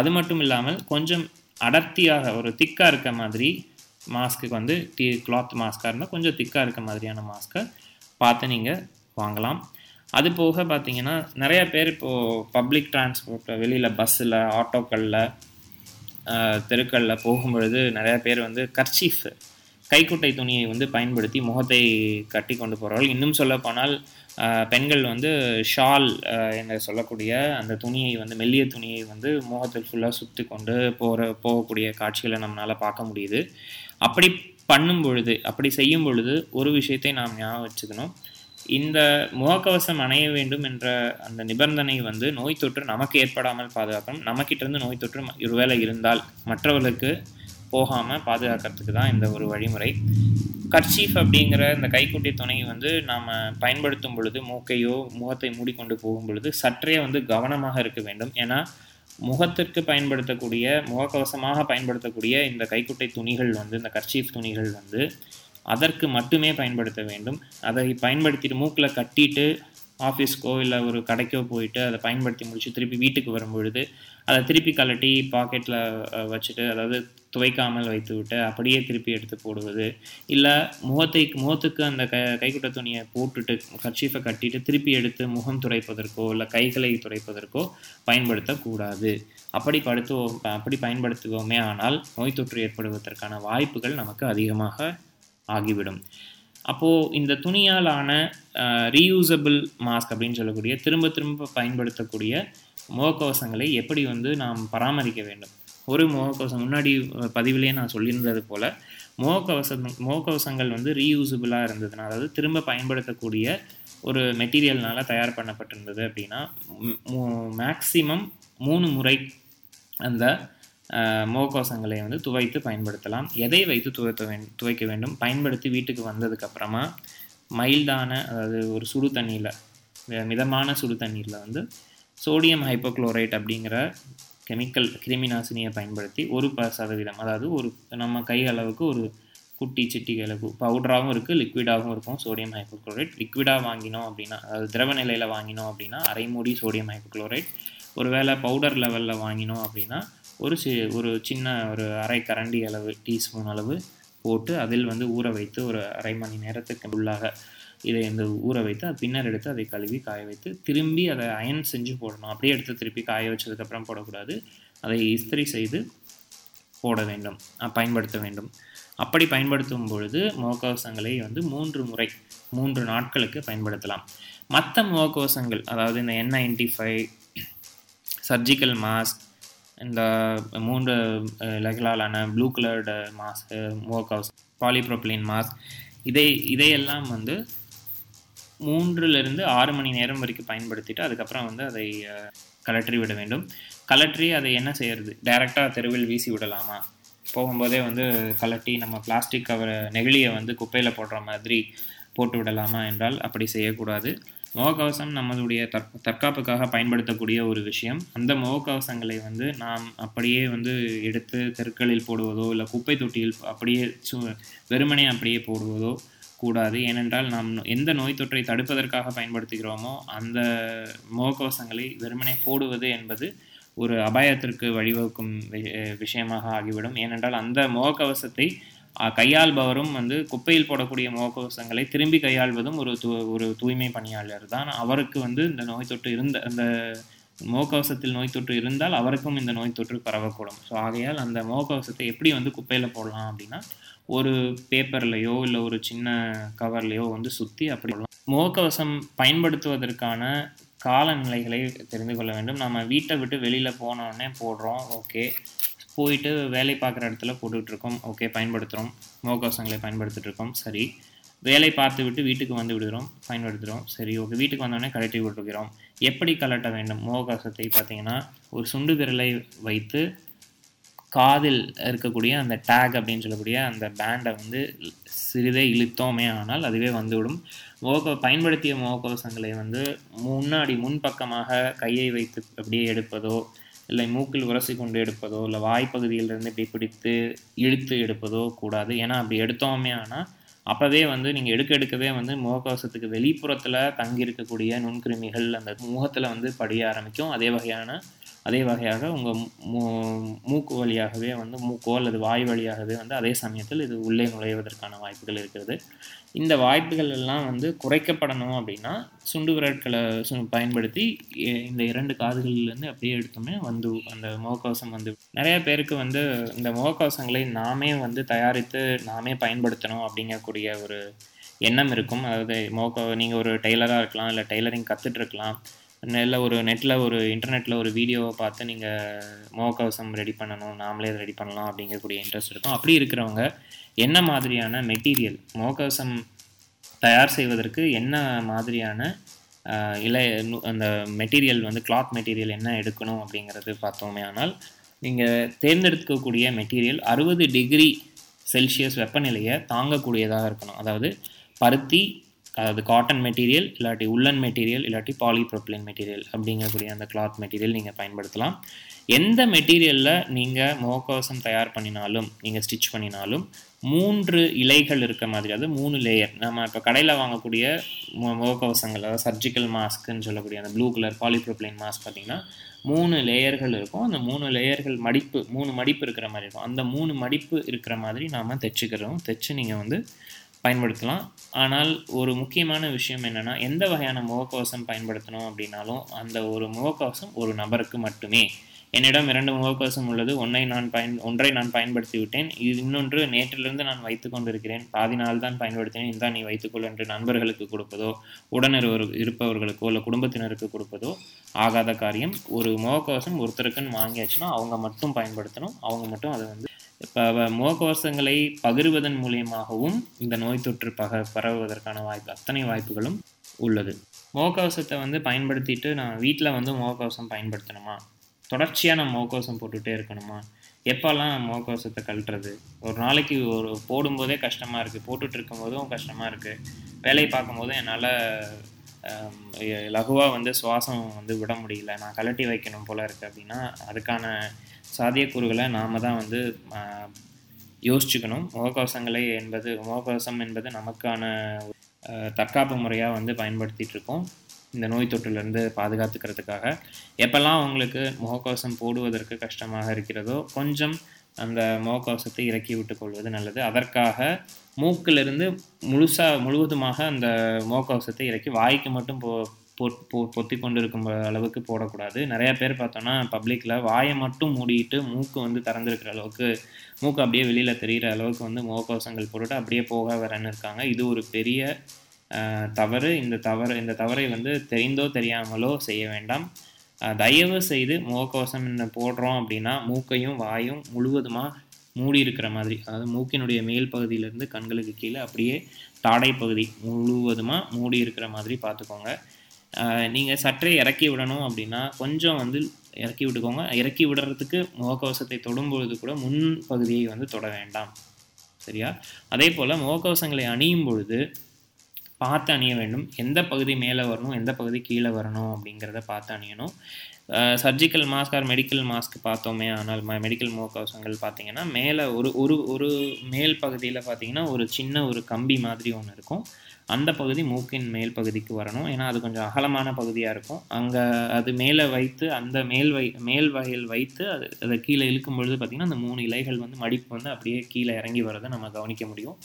அது மட்டும் இல்லாமல் கொஞ்சம் அடர்த்தியாக ஒரு திக்காக இருக்க மாதிரி மாஸ்க்கு வந்து டி கிளாத் மாஸ்காக இருந்தால் கொஞ்சம் திக்காக இருக்க மாதிரியான மாஸ்க்கை பார்த்து நீங்கள் வாங்கலாம். அது போக பார்த்தீங்கன்னா நிறைய பேர் இப்போது பப்ளிக் டிரான்ஸ்போர்ட்டில் வெளியில் பஸ்ஸில் ஆட்டோக்களில் தெருக்களில் போகும்பொழுது நிறையா பேர் வந்து கர்ச்சீஃப் கைக்குட்டை துணியை வந்து பயன்படுத்தி முகத்தை கட்டி கொண்டு போகிறார்கள் இன்னும் சொல்லப்போனால் பெண்கள் வந்து ஷால் என்று சொல்லக்கூடிய அந்த துணியை வந்து மெல்லிய துணியை வந்து முகத்தில் ஃபுல்லாக சுற்றி கொண்டு போகிற போகக்கூடிய காட்சிகளை நம்மளால் பார்க்க முடியுது. அப்படி பண்ணும் பொழுது அப்படி செய்யும் பொழுது ஒரு விஷயத்தை நாம் ஞாபகம் வச்சுக்கணும். இந்த முகக்கவசம் அணைய வேண்டும் என்ற அந்த நிபந்தனை வந்து நோய் தொற்று நமக்கு ஏற்படாமல் பாதுகாக்கணும். நம்மக்கிட்டேருந்து நோய் தொற்று ஒருவேளை இருந்தால் மற்றவர்களுக்கு போகாமல் பாதுகாக்கிறதுக்கு தான் இந்த ஒரு வழிமுறை. கர்ச்சீஃப் அப்படிங்கிற இந்த கைக்குட்டி துணை வந்து நாம் பயன்படுத்தும் பொழுது மூக்கையோ முகத்தை மூடிக்கொண்டு போகும் பொழுது சற்றே வந்து கவனமாக இருக்க வேண்டும். ஏன்னா முகத்திற்கு பயன்படுத்தக்கூடிய முகக்கவசமாக பயன்படுத்தக்கூடிய இந்த கைக்குட்டை துணிகள் வந்து இந்த கர்ச்சீஃப் துணிகள் வந்து அதற்கு மட்டுமே பயன்படுத்த வேண்டும். அதை பயன்படுத்திட்டு மூக்கில் கட்டிட்டு ஆஃபீஸ்க்கோ இல்லை ஒரு கடைக்கோ போயிட்டு அதை பயன்படுத்தி முடிச்சு திருப்பி வீட்டுக்கு வரும்பொழுது அதை திருப்பி கலட்டி பாக்கெட்டில் வச்சுட்டு அதாவது துவைக்காமல் வைத்து விட்டு அப்படியே திருப்பி எடுத்து போடுவது. இல்லை முகத்தை முகத்துக்கு அந்த க கைக்குட்ட துணியை போட்டுட்டு கர்ச்சீஃபை கட்டிட்டு திருப்பி எடுத்து முகம் துடைப்பதற்கோ இல்லை கைகளை துடைப்பதற்கோ பயன்படுத்தக்கூடாது அப்படி படுத்துவோம் அப்படி பயன்படுத்துவோமே ஆனால் நோய் தொற்று ஏற்படுவதற்கான வாய்ப்புகள் நமக்கு அதிகமாக ஆகிவிடும். அப்போது இந்த துணியாலான ரீயூசபிள் மாஸ்க் அப்படின்னு சொல்லக்கூடிய திரும்ப திரும்ப பயன்படுத்தக்கூடிய முகக்கவசங்களை எப்படி வந்து நாம் பராமரிக்க வேண்டும்? ஒரு முகக்கவசம் முன்னாடி பதிவிலேயே நான் சொல்லியிருந்தது போல் முகக்கவசம் முகக்கவசங்கள் வந்து ரீயூசபிளாக இருந்ததுன்னா அதாவது திரும்ப பயன்படுத்தக்கூடிய ஒரு மெட்டீரியல்னால் தயார் பண்ணப்பட்டிருந்தது அப்படின்னா மேக்சிமம் மூணு முறை அந்த முகக்கவசங்களை வந்து துவைத்து பயன்படுத்தலாம். எதை வைத்து துவைத்த வேண்டும் துவைக்க வேண்டும்? பயன்படுத்தி வீட்டுக்கு வந்ததுக்கப்புறமா மைல்டான அதாவது ஒரு சுடு தண்ணியில் மிதமான சுடு தண்ணீரில் வந்து சோடியம் ஹைப்போக்ளோரைட் அப்படிங்கிற கெமிக்கல் கிருமி நாசினியை பயன்படுத்தி ஒரு ப சதவீதம் அதாவது ஒரு நம்ம கை அளவுக்கு ஒரு குட்டி சிட்டி அளவு பவுடராகவும் இருக்குது லிக்விடாகவும் இருக்கும். சோடியம் ஹைப்போக்ளோரைட் லிக்விடாக வாங்கினோம் அப்படின்னா அதாவது திரவ நிலையில் வாங்கினோம் அப்படின்னா அரைமூடி சோடியம் ஹைப்போக்ளோரைட் ஒருவேளை பவுடர் லெவலில் வாங்கினோம் அப்படின்னா ஒரு சி ஒரு சின்ன ஒரு அரை கரண்டி அளவு டீஸ்பூன் அளவு போட்டு அதில் வந்து ஊற வைத்து ஒரு அரை மணி நேரத்துக்கு உள்ளாக இதை இந்த ஊற வைத்து அது பின்னர் எடுத்து அதை கழுவி காய வைத்து திரும்பி அதை அயன் செஞ்சு போடணும். அப்படியே எடுத்து திருப்பி காய வச்சதுக்கப்புறம் போடக்கூடாது. அதை இஸ்திரி செய்து போட வேண்டும். பயன்படுத்த வேண்டும். அப்படி பயன்படுத்தும் பொழுது முகக்கவசங்களை வந்து மூன்று முறை மூன்று நாட்களுக்கு பயன்படுத்தலாம். மற்ற முகக்கவசங்கள் அதாவது இந்த N ninety five surgical mask இந்த மூன்று லெகலாலான blue coloured mask house polypropylene mask இதை இதையெல்லாம் வந்து மூன்றுலேருந்து ஆறு மணி நேரம் வரைக்கும் பயன்படுத்திட்டு அதுக்கப்புறம் வந்து அதை கலற்றி விட வேண்டும். கலற்றி அதை என்ன செய்யறது? டைரெக்டாக தெருவில் வீசி விடலாமா? போகும்போதே வந்து கலட்டி நம்ம பிளாஸ்டிக் கவர் நெகிழியை வந்து குப்பையில் போடுற மாதிரி போட்டு விடலாமா என்றால் அப்படி செய்யக்கூடாது. முகக்கவசம் நம்மளுடைய தற் தற்காப்புக்காக பயன்படுத்தக்கூடிய ஒரு விஷயம். அந்த முகக்கவசங்களை வந்து நாம் அப்படியே வந்து எடுத்து தெருக்களில் போடுவதோ இல்லை குப்பை தொட்டியில் அப்படியே சு வெறுமனே அப்படியே போடுவதோ கூடாது. ஏனென்றால் நாம் எந்த நோய் தொற்றை தடுப்பதற்காக பயன்படுத்துகிறோமோ அந்த முகக்கவசங்களை வெறுமனே போடுவது என்பது ஒரு அபாயத்திற்கு வழிவகுக்கும் வி- விஷயமாக ஆகிவிடும். ஏனென்றால் அந்த முகக்கவசத்தை கையாள்பவரும் வந்து குப்பையில் போடக்கூடிய முகக்கவசங்களை திரும்பி கையாள்வதும் ஒரு தூ ஒரு தூய்மை பணியாளர் தான். அவருக்கு வந்து இந்த நோய் தொற்று இருந்த அந்த முகக்கவசத்தில் நோய் தொற்று இருந்தால் அவருக்கும் இந்த நோய் தொற்று பரவக்கூடும். ஸோ ஆகையால் அந்த முகக்கவசத்தை எப்படி வந்து குப்பையில் போடலாம் அப்படின்னா ஒரு பேப்பர்லேயோ இல்லை ஒரு சின்ன கவர்லேயோ வந்து சுற்றி அப்படி முகக்கவசம் பயன்படுத்துவதற்கான காலநிலைகளை தெரிந்து கொள்ள வேண்டும். நம்ம வீட்டை விட்டு வெளியில் போனோடனே போடுறோம் ஓகே. போயிட்டு வேலை பார்க்குற இடத்துல போட்டுக்கிட்டுருக்கோம். ஓகே பயன்படுத்துகிறோம் முகக்கவசங்களை பயன்படுத்திகிட்ருக்கோம் சரி. வேலை பார்த்து விட்டு வீட்டுக்கு வந்து விடுகிறோம். பயன்படுத்துகிறோம். சரி ஓகே வீட்டுக்கு வந்தோடனே கழட்டி விட்டுருக்கிறோம். எப்படி கலட்ட வேண்டும்? முகக்கவசத்தை பார்த்தீங்கன்னா ஒரு சுண்டு விரலை வைத்து காதில் இருக்கக்கூடிய அந்த டேக் அப்படின்னு சொல்லக்கூடிய அந்த பேண்டை வந்து சிறிதே இழுத்தோமே ஆனால் அதுவே வந்துவிடும். முக பயன்படுத்திய முகக்கவசங்களை வந்து முன்னாடி முன்பக்கமாக கையை வைத்து அப்படியே எடுப்பதோ இல்லை மூக்கில் உரசி கொண்டு எடுப்பதோ இல்லை வாய்ப்பகுதியிலிருந்து இப்படி பிடித்து இழுத்து எடுப்பதோ கூடாது. ஏன்னா அப்படி எடுத்தோமே ஆனால் அப்போவே வந்து நீங்கள் எடுக்க எடுக்கவே வந்து முகக்கவசத்துக்கு வெளிப்புறத்தில் தங்கி இருக்கக்கூடிய நுண்கிருமிகள் அந்த முகத்தில் வந்து படிய ஆரம்பிக்கும். அதே வகையான அதே வகையாக உங்கள் மூ மூக்கு வழியாகவே வந்து மூக்கோ அல்லது வாய் வழியாகவே வந்து அதே சமயத்தில் இது உள்ளே நுழைவதற்கான வாய்ப்புகள் இருக்கிறது. இந்த வாய்ப்புகள் எல்லாம் வந்து குறைக்கப்படணும் அப்படின்னா சுண்டு விரட்களை பயன்படுத்தி இந்த இரண்டு காதுகளிலேருந்து அப்படியே எடுத்தோமே வந்து அந்த முகக்கவசம் வந்து நிறைய பேருக்கு வந்து இந்த முகக்கவசங்களை நாமே வந்து தயாரித்து நாமே பயன்படுத்தணும் அப்படிங்கக்கூடிய ஒரு எண்ணம் இருக்கும். அதாவது முக நீங்கள் ஒரு டெய்லராக இருக்கலாம் இல்லை டெய்லரிங் கற்றுட்ருக்கலாம் இல்லை ஒரு நெட்டில் ஒரு இன்டர்நெட்டில் ஒரு வீடியோவை பார்த்து நீங்கள் முகக்கவசம் ரெடி பண்ணணும் நாமளே ரெடி பண்ணலாம் அப்படிங்கக்கூடிய இன்ட்ரெஸ்ட் இருக்கும். அப்படி இருக்கிறவங்க என்ன மாதிரியான மெட்டீரியல் முகக்கவசம் தயார் செய்வதற்கு என்ன மாதிரியான இலை அந்த மெட்டீரியல் வந்து கிளாத் மெட்டீரியல் என்ன எடுக்கணும் அப்படிங்கிறது பார்த்தோமே ஆனால் நீங்கள் தேர்ந்தெடுக்கக்கூடிய மெட்டீரியல் அறுபது டிகிரி செல்சியஸ் வெப்பநிலையை தாங்கக்கூடியதாக இருக்கணும். அதாவது பருத்தி அதாவது காட்டன் மெட்டீரியல் இல்லாட்டி உள்ளன் மெட்டீரியல் இல்லாட்டி பாலிப்ரோப்ளின் மெட்டீரியல் அப்படிங்கக்கூடிய அந்த கிளாத் மெட்டீரியல் நீங்கள் பயன்படுத்தலாம். எந்த மெட்டீரியலில் நீங்கள் முகக்கவசம் தயார் பண்ணினாலும் நீங்கள் ஸ்டிச் பண்ணினாலும் மூன்று இலைகள் இருக்க மாதிரி அது மூணு லேயர் நம்ம இப்போ கடையில் வாங்கக்கூடிய முகக்கவசங்கள் அதாவது சர்ஜிக்கல் மாஸ்க்குன்னு சொல்லக்கூடிய அந்த ப்ளூ கலர் பாலிப்ரோப்ளைன் மாஸ்க் பார்த்தீங்கன்னா மூணு லேயர்கள் இருக்கும். அந்த மூணு லேயர்கள் மடிப்பு மூணு மடிப்பு இருக்கிற மாதிரி இருக்கும். அந்த மூணு மடிப்பு இருக்கிற மாதிரி நாம் தைச்சுக்கிறோம். தைச்சு நீங்கள் வந்து பயன்படுத்தலாம். ஆனால் ஒரு முக்கியமான விஷயம் என்னென்னா எந்த வகையான முகக்கவசம் பயன்படுத்தணும் அப்படின்னாலும் அந்த ஒரு முகக்கவசம் ஒரு நபருக்கு மட்டுமே. என்னிடம் இரண்டு முகக்கவசம் உள்ளது. ஒன்றை நான் பயன் ஒன்றை நான் பயன்படுத்தி விட்டேன் இது இன்னொன்று நேற்றிலிருந்து நான் வைத்து கொண்டிருக்கிறேன். பாதி நாள் தான் பயன்படுத்தினேன். இந்தா நீ வைத்துக்கொள் என்று நண்பர்களுக்கு கொடுப்பதோ உடனிருவர் இருப்பவர்களுக்கோ இல்லை குடும்பத்தினருக்கு கொடுப்பதோ ஆகாத காரியம். ஒரு முகக்கவசம் ஒருத்தருக்குன்னு வாங்கியாச்சுன்னா அவங்க மட்டும் பயன்படுத்தணும். அவங்க மட்டும் அதை வந்து இப்போ முகக்கவசங்களை பகிர்வதன் மூலியமாகவும் இந்த நோய் தொற்று பக பரவுவதற்கான வாய்ப்பு அத்தனை வாய்ப்புகளும் உள்ளது. முகக்கவசத்தை வந்து பயன்படுத்திட்டு நான் வீட்டில் வந்து முகக்கவசம் பயன்படுத்தணுமா? தொடர்ச்சியாக நம்ம முகக்கவசம் போட்டுகிட்டே இருக்கணுமா? எப்போல்லாம் முகக்கவசத்தை கழட்டுறது? ஒரு நாளைக்கு ஒரு போடும்போதே கஷ்டமாக இருக்குது போட்டுட்டு இருக்கும்போதும் கஷ்டமாக இருக்குது வேலையை பார்க்கும்போதும் என்னால் லகுவாக வந்து சுவாசம் வந்து விட முடியல. நான் கழட்டி வைக்கணும் போல் இருக்குது அப்படின்னா அதுக்கான சாத்தியக்கூறுகளை நாம் தான் வந்து யோசிச்சுக்கணும். முகக்கவசங்களை என்பது முகக்கவசம் என்பது நமக்கான தற்காப்பு முறையாக வந்து பயன்படுத்திகிட்டு இருக்கோம். இந்த நோய் தொற்றிலிருந்து பாதுகாத்துக்கிறதுக்காக. எப்பெல்லாம் உங்களுக்கு முகக்கவசம் போடுவதற்கு கஷ்டமாக இருக்கிறதோ கொஞ்சம் அந்த முகக்கவசத்தை இறக்கி விட்டு கொள்வது நல்லது. அதற்காக மூக்கிலிருந்து முழுசாக முழுவதுமாக அந்த முகக்கவசத்தை இறக்கி வாய்க்கு மட்டும் போ பொ- பொத்தி கொண்டு இருக்கும் அளவுக்கு போடக்கூடாது. நிறைய பேர் பார்த்தோன்னா பப்ளிக்கில் வாயை மட்டும் மூடிட்டு மூக்கு வந்து திறந்துருக்கிற அளவுக்கு மூக்கு அப்படியே வெளியில் தெரிகிற அளவுக்கு வந்து முகக்கவசங்கள் போட்டுட்டு அப்படியே போக வரன்னு இருக்காங்க. இது ஒரு பெரிய தவறு இந்த தவறு இந்த தவறை வந்து தெரிந்தோ தெரியாமலோ செய்ய வேண்டாம். தயவு செய்து முகக்கவசம் என்ன போடுறோம் அப்படின்னா மூக்கையும் வாயும் முழுவதுமாக மூடி இருக்கிற மாதிரி. அதாவது மூக்கினுடைய மேல் பகுதியிலேருந்து கண்களுக்கு கீழே அப்படியே தாடை பகுதி முழுவதுமாக மூடி இருக்கிற மாதிரி பார்த்துக்கோங்க. நீங்கள் சற்றே இறக்கி விடணும் அப்படின்னா கொஞ்சம் வந்து இறக்கி விட்டுக்கோங்க. இறக்கி விடுறதுக்கு முகக்கவசத்தை தொடும்பொழுது கூட முன் பகுதியை வந்து தொட வேண்டாம். சரியா? அதே போல் முகக்கவசங்களை அணியும் பொழுது பார்த்து அணிய வேண்டும். எந்த பகுதி மேலே வரணும் எந்த பகுதி கீழே வரணும் அப்படிங்கிறத பார்த்து அணியணும். Surgical mask or medical mask பார்த்தோமே ஆனால் மெடிக்கல் முகக்கவசங்கள் பார்த்தீங்கன்னா மேலே ஒரு ஒரு ஒரு மேல் பகுதியில் பார்த்தீங்கன்னா ஒரு சின்ன ஒரு கம்பி மாதிரி ஒன்று இருக்கும். அந்த பகுதி மூக்கின் மேல் பகுதிக்கு வரணும். ஏன்னா அது கொஞ்சம் அகலமான பகுதியாக இருக்கும். அங்கே அது மேலே வைத்து அந்த மேல் வை மேல் வகையில் வைத்து அது அதை கீழே இழுக்கும் பொழுது பார்த்திங்கன்னா அந்த மூணு இலைகள் வந்து மடிப்பு வந்து அப்படியே கீழே இறங்கி வரதை நம்ம கவனிக்க முடியும்.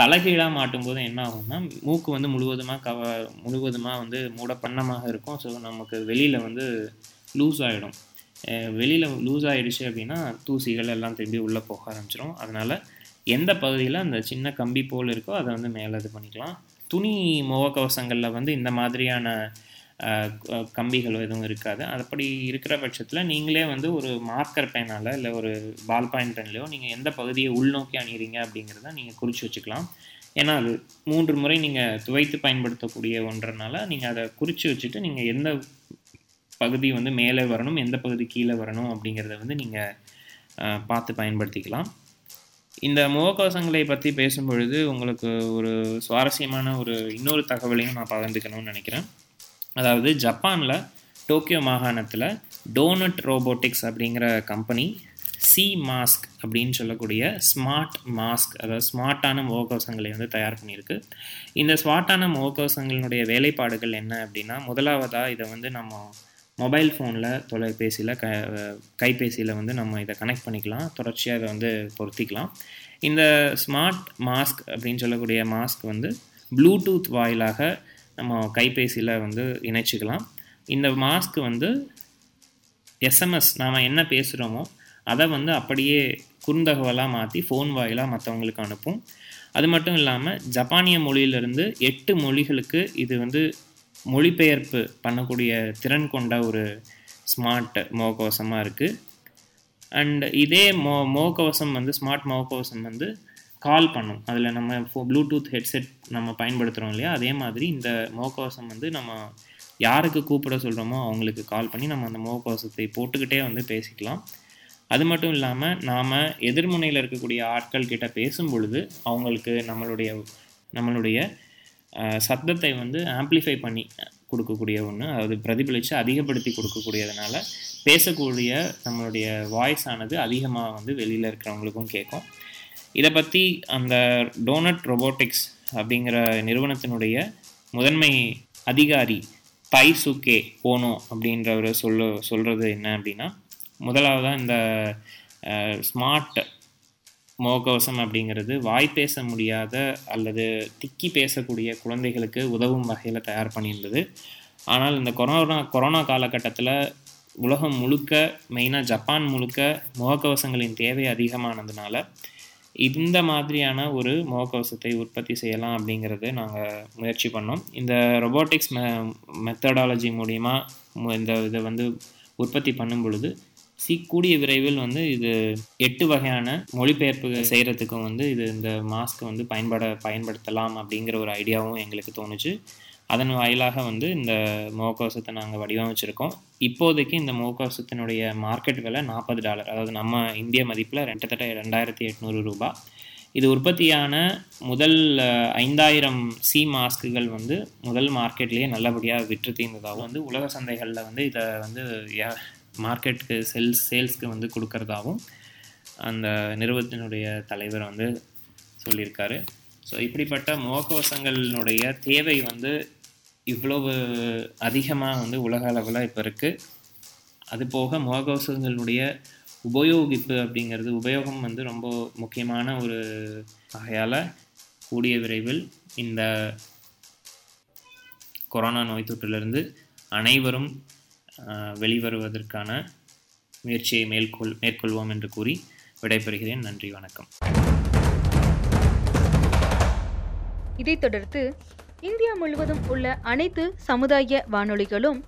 தலைகீழாக மாட்டும்போது என்ன ஆகும்னா மூக்கு வந்து முழுவதுமாக கவ முழுவதுமாக வந்து மூடப்பண்ணமாக இருக்கும். ஸோ நமக்கு வெளியில் வந்து லூஸ் ஆகிடும் வெளியில் லூஸ் ஆகிடுச்சு அப்படின்னா தூசிகள் எல்லாம் திரும்பி உள்ளே போக ஆரம்பிச்சிடும் அதனால் எந்த பகுதியில் அந்த சின்ன கம்பி போல் இருக்கோ அதை வந்து மேலே இது பண்ணிக்கலாம். துணி முகக்கவசங்களில் வந்து இந்த மாதிரியான கம்பிகள் எதுவும் இருக்காது. அப்படி இருக்கிற பட்சத்தில் நீங்களே வந்து ஒரு மார்க்கர் பேனால் இல்லை ஒரு பால் பாயிண்ட் பென்லையோ நீங்கள் எந்த பகுதியை உள்நோக்கி அணியிறீங்க அப்படிங்கிறத நீங்கள் குறித்து வச்சுக்கலாம். ஏன்னா அது மூன்று முறை நீங்கள் துவைத்து பயன்படுத்தக்கூடிய ஒன்றனால நீங்கள் அதை குறித்து வச்சுட்டு நீங்கள் எந்த பகுதி வந்து மேலே வரணும் எந்த பகுதி கீழே வரணும் அப்படிங்கிறத வந்து நீங்கள் பார்த்து பயன்படுத்திக்கலாம். இந்த முகக்கவசங்களை பற்றி பேசும்பொழுது உங்களுக்கு ஒரு சுவாரஸ்யமான ஒரு இன்னொரு தகவலையும் நான் பகிர்ந்துக்கணும்னு நினைக்கிறேன். அதாவது ஜப்பானில் டோக்கியோ மாகாணத்தில் டோனட் ரோபோட்டிக்ஸ் அப்படிங்கிற கம்பெனி சி மாஸ்க் அப்படின்னு சொல்லக்கூடிய ஸ்மார்ட் மாஸ்க் அதாவது ஸ்மார்ட்டான முகக்கவசங்களை வந்து தயார் பண்ணியிருக்கு. இந்த ஸ்மார்ட்டான முகக்கவசங்களினுடைய வேலைப்பாடுகள் என்ன அப்படின்னா முதலாவதாக இதை வந்து நம்ம மொபைல் ஃபோனில் தொலைபேசியில் க கைபேசியில் வந்து நம்ம இதை கனெக்ட் பண்ணிக்கலாம். தொடர்ச்சியாக இதை வந்து பொருத்திக்கலாம். இந்த ஸ்மார்ட் மாஸ்க் அப்படின்னு சொல்லக்கூடிய மாஸ்க் வந்து ப்ளூடூத் வாயிலாக நம்ம கைபேசியில் வந்து இணைச்சிக்கலாம். இந்த மாஸ்க் வந்து எஸ்எம்எஸ் நாம் என்ன பேசுகிறோமோ அதை வந்து அப்படியே குறுந்தகவலாக மாற்றி ஃபோன் வாயிலாக மற்றவங்களுக்கு அனுப்பும். அது மட்டும் இல்லாமல் ஜப்பானிய மொழியிலிருந்து எட்டு மொழிகளுக்கு இது வந்து மொழிபெயர்ப்பு பண்ணக்கூடிய திறன் கொண்ட ஒரு ஸ்மார்ட் முகக்கவசமாக இருக்குது அண்ட் இதே மோ முகக்கவசம் வந்து ஸ்மார்ட் முகக்கவசம் வந்து கால் பண்ணும். அதில் நம்ம ஃபோ ப்ளூடூத் ஹெட்செட் நம்ம பயன்படுத்துகிறோம் இல்லையா? அதே மாதிரி இந்த முகக்கவசம் வந்து நம்ம யாருக்கு கூப்பிட சொல்கிறோமோ அவங்களுக்கு கால் பண்ணி நம்ம அந்த முகக்கவசத்தை போட்டுக்கிட்டே வந்து பேசிக்கலாம். அது மட்டும் இல்லாமல் நாம் எதிர்முனையில் இருக்கக்கூடிய ஆட்கள் கிட்ட பேசும் பொழுது அவங்களுக்கு நம்மளுடைய நம்மளுடைய சத்தத்தை வந்து ஆம்ப்ளிஃபை பண்ணி கொடுக்கக்கூடிய ஒன்று அதாவது பிரதிபலித்து அதிகப்படுத்தி கொடுக்கக்கூடியதுனால பேசக்கூடிய நம்மளுடைய வாய்ஸ் ஆனது அதிகமாக வந்து வெளியில் இருக்கிறவங்களுக்கும் கேட்கும் இதை பற்றி அந்த டோனட் ரொபோட்டிக்ஸ் அப்படிங்கிற நிறுவனத்தினுடைய முதன்மை அதிகாரி தைசுகே ஓனோ அப்படின்றவர் சொல்ல சொல்கிறது என்ன அப்படின்னா முதலாவதாக இந்த ஸ்மார்ட் முகக்கவசம் அப்படிங்கிறது வாய் பேச முடியாத அல்லது திக்கி பேசக்கூடிய குழந்தைகளுக்கு உதவும் வகையில் தயார் பண்ணியிருந்தது. ஆனால் இந்த கொரோனா கொரோனா காலகட்டத்தில் உலகம் முழுக்க மெயினாக ஜப்பான் முழுக்க முகக்கவசங்களின் தேவை அதிகமானதுனால இந்த மாதிரியான ஒரு முகக்கவசத்தை உற்பத்தி செய்யலாம் அப்படிங்கிறது நாங்கள் முயற்சி பண்ணோம். இந்த ரொபோட்டிக்ஸ் மெ மெத்தடாலஜி மூலிமா இந்த இதை வந்து உற்பத்தி பண்ணும் பொழுது சி கூடிய விரைவில் வந்து இது எட்டு வகையான மொழிபெயர்ப்பு செய்கிறதுக்கும் வந்து இது இந்த மாஸ்க் வந்து பயன்பட பயன்படுத்தலாம் அப்படிங்கிற ஒரு ஐடியாவும் எங்களுக்கு தோணுச்சு. அதன் வாயிலாக வந்து இந்த முகக்கவசத்தை நாங்கள் வடிவமைச்சிருக்கோம். இப்போதைக்கு இந்த முகக்கவசத்தினுடைய மார்க்கெட் விலை நாற்பது டாலர் அதாவது நம்ம இந்திய மதிப்பில் கிட்டத்தட்ட ரெண்டாயிரத்தி எட்நூறு ரூபாய் இது உற்பத்தியான முதல் ஐந்தாயிரம் சி மாஸ்க்குகள் வந்து முதல் மார்க்கெட்லேயே நல்லபடியாக விற்று தீர்ந்ததாகவும் வந்து உலக சந்தைகளில் வந்து இதை வந்து மார்க்கெட்டுக்கு செல்ஸ் சேல்ஸ்க்கு வந்து கொடுக்கறதாகவும் அந்த நிறுவனத்தினுடைய தலைவர் வந்து சொல்லியிருக்காரு. ஸோ இப்படிப்பட்ட முகக்கவசங்களினுடைய தேவை வந்து இவ்வளவு அதிகமாக வந்து உலக அளவில் இப்போ இருக்குது அது போக முகக்கவசங்களுடைய உபயோகிப்பு அப்படிங்கிறது உபயோகம் வந்து ரொம்ப முக்கியமான ஒரு வகையால் கூடிய விரைவில் இந்த கொரோனா நோய் தொற்றிலிருந்து அனைவரும் வெளிவருவதற்கான முயற்சியை மேற்கொள் மேற்கொள்வோம் என்று கூறி விடைபெறுகிறேன். நன்றி வணக்கம். இதைத் தொடர்ந்து இந்தியா முழுவதும் உள்ள அனைத்து சமுதாய வானொலிகளும்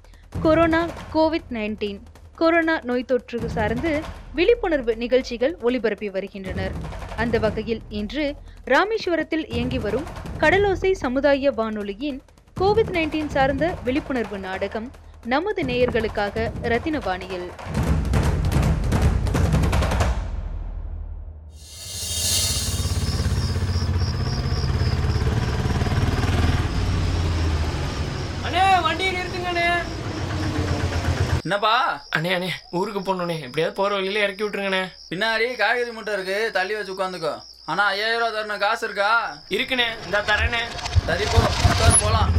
கொரோனா கோவிட் நைன்டீன் கொரோனா நோய் தொற்று சார்ந்து விழிப்புணர்வு நிகழ்ச்சிகள் ஒளிபரப்பி வருகின்றனர். அந்த வகையில் இன்று ராமேஸ்வரத்தில் இயங்கி வரும் கடலோசை சமுதாய வானொலியின் கோவிட் நைன்டீன் சார்ந்த விழிப்புணர்வு நாடகம் நமது நேயர்களுக்காக ரத்தினவாணியில். என்னப்பா? அண்ணே அண்ணே ஊருக்கு போகணுண்ணே எப்படியாவது போகிற வழியில இறக்கி விட்டுருங்கண்ணே. பின்னாடி காய்கறி மூட்டை இருக்கு. தள்ளி வச்சு உட்காந்துக்கோ. ஆனா ஐயாயிரம் ரூபா தரணும். காசு இருக்கா? இருக்குண்ணே. இந்த தரேண்ணே. சரி போ. போலாம்.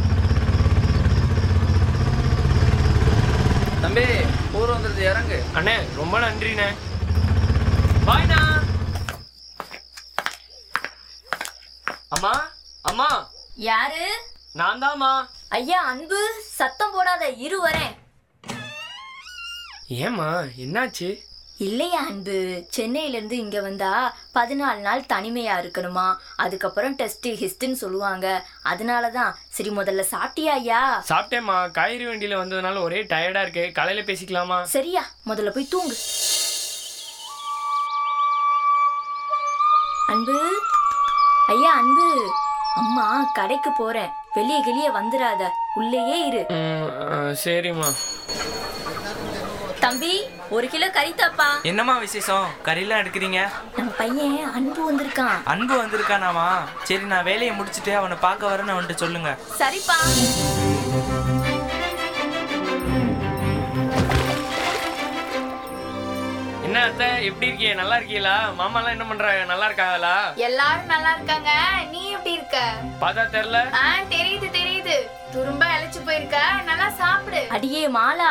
தம்பி ஊர் வந்துருது. இறங்கு. அண்ணே ரொம்ப நன்றிண்ணே. பாய்ண்ணா அம்மா அம்மா. யாரு? நான் தாம்மா ஐயா அன்பு. சத்தம் போடாத. இரு வரேன். ஏம்மா என்னாச்சு? இல்லையா அன்பு. சென்னையில இருந்து இங்க வந்தா பதினாலு நாள் தனிமையா இருக்கணுமா? அதுக்கப்புறம் டெஸ்ட் ஹிஸ்ட்னு சொல்லுவாங்க. அதனால தான் சரி முதல்ல சாப்பிட்டியா ஐயா? சாப்பிட்டேம்மா. காய்கறி வண்டியில் வந்ததுனால ஒரே டயர்டாக இருக்கு. காலையில் பேசிக்கலாமா? சரியா முதல்ல போய் தூங்கு. அன்பு. ஐயா அன்பு. அம்மா கடைக்கு போறேன். வெளியே வெளியே வந்துடாத உள்ளேயே இரு. சரிம்மா. தம்பி ஒரு கிலோ கறி தாப்பா. என்னம்மா விசேஷம்? கறியெல்லாம் எடுக்கிறீங்க? நம்ம பையன் அன்பு வந்திருக்கான். அன்பு வந்திருக்கானாமா? சரி நான் வேலையை முடிச்சுட்டு அவனை பார்க்க வரேன்னு அவன்கிட்ட சொல்லுங்க. சரிப்பா. என்ன அத்தை எப்படி இருக்கீங்க? நல்லா இருக்கீங்களா? மாமாலாம் என்ன பண்றாங்க? நல்லா இருக்காங்களா? எல்லாரும் நல்லா இருக்காங்க. நீ எப்படி இருக்க? பார்த்தா தெரில ஆ தெரியுது தெரியுது. துரும்ப அழைச்சு போயிருக்க. நல்லா சாப்பிடு. அடியே மாலா.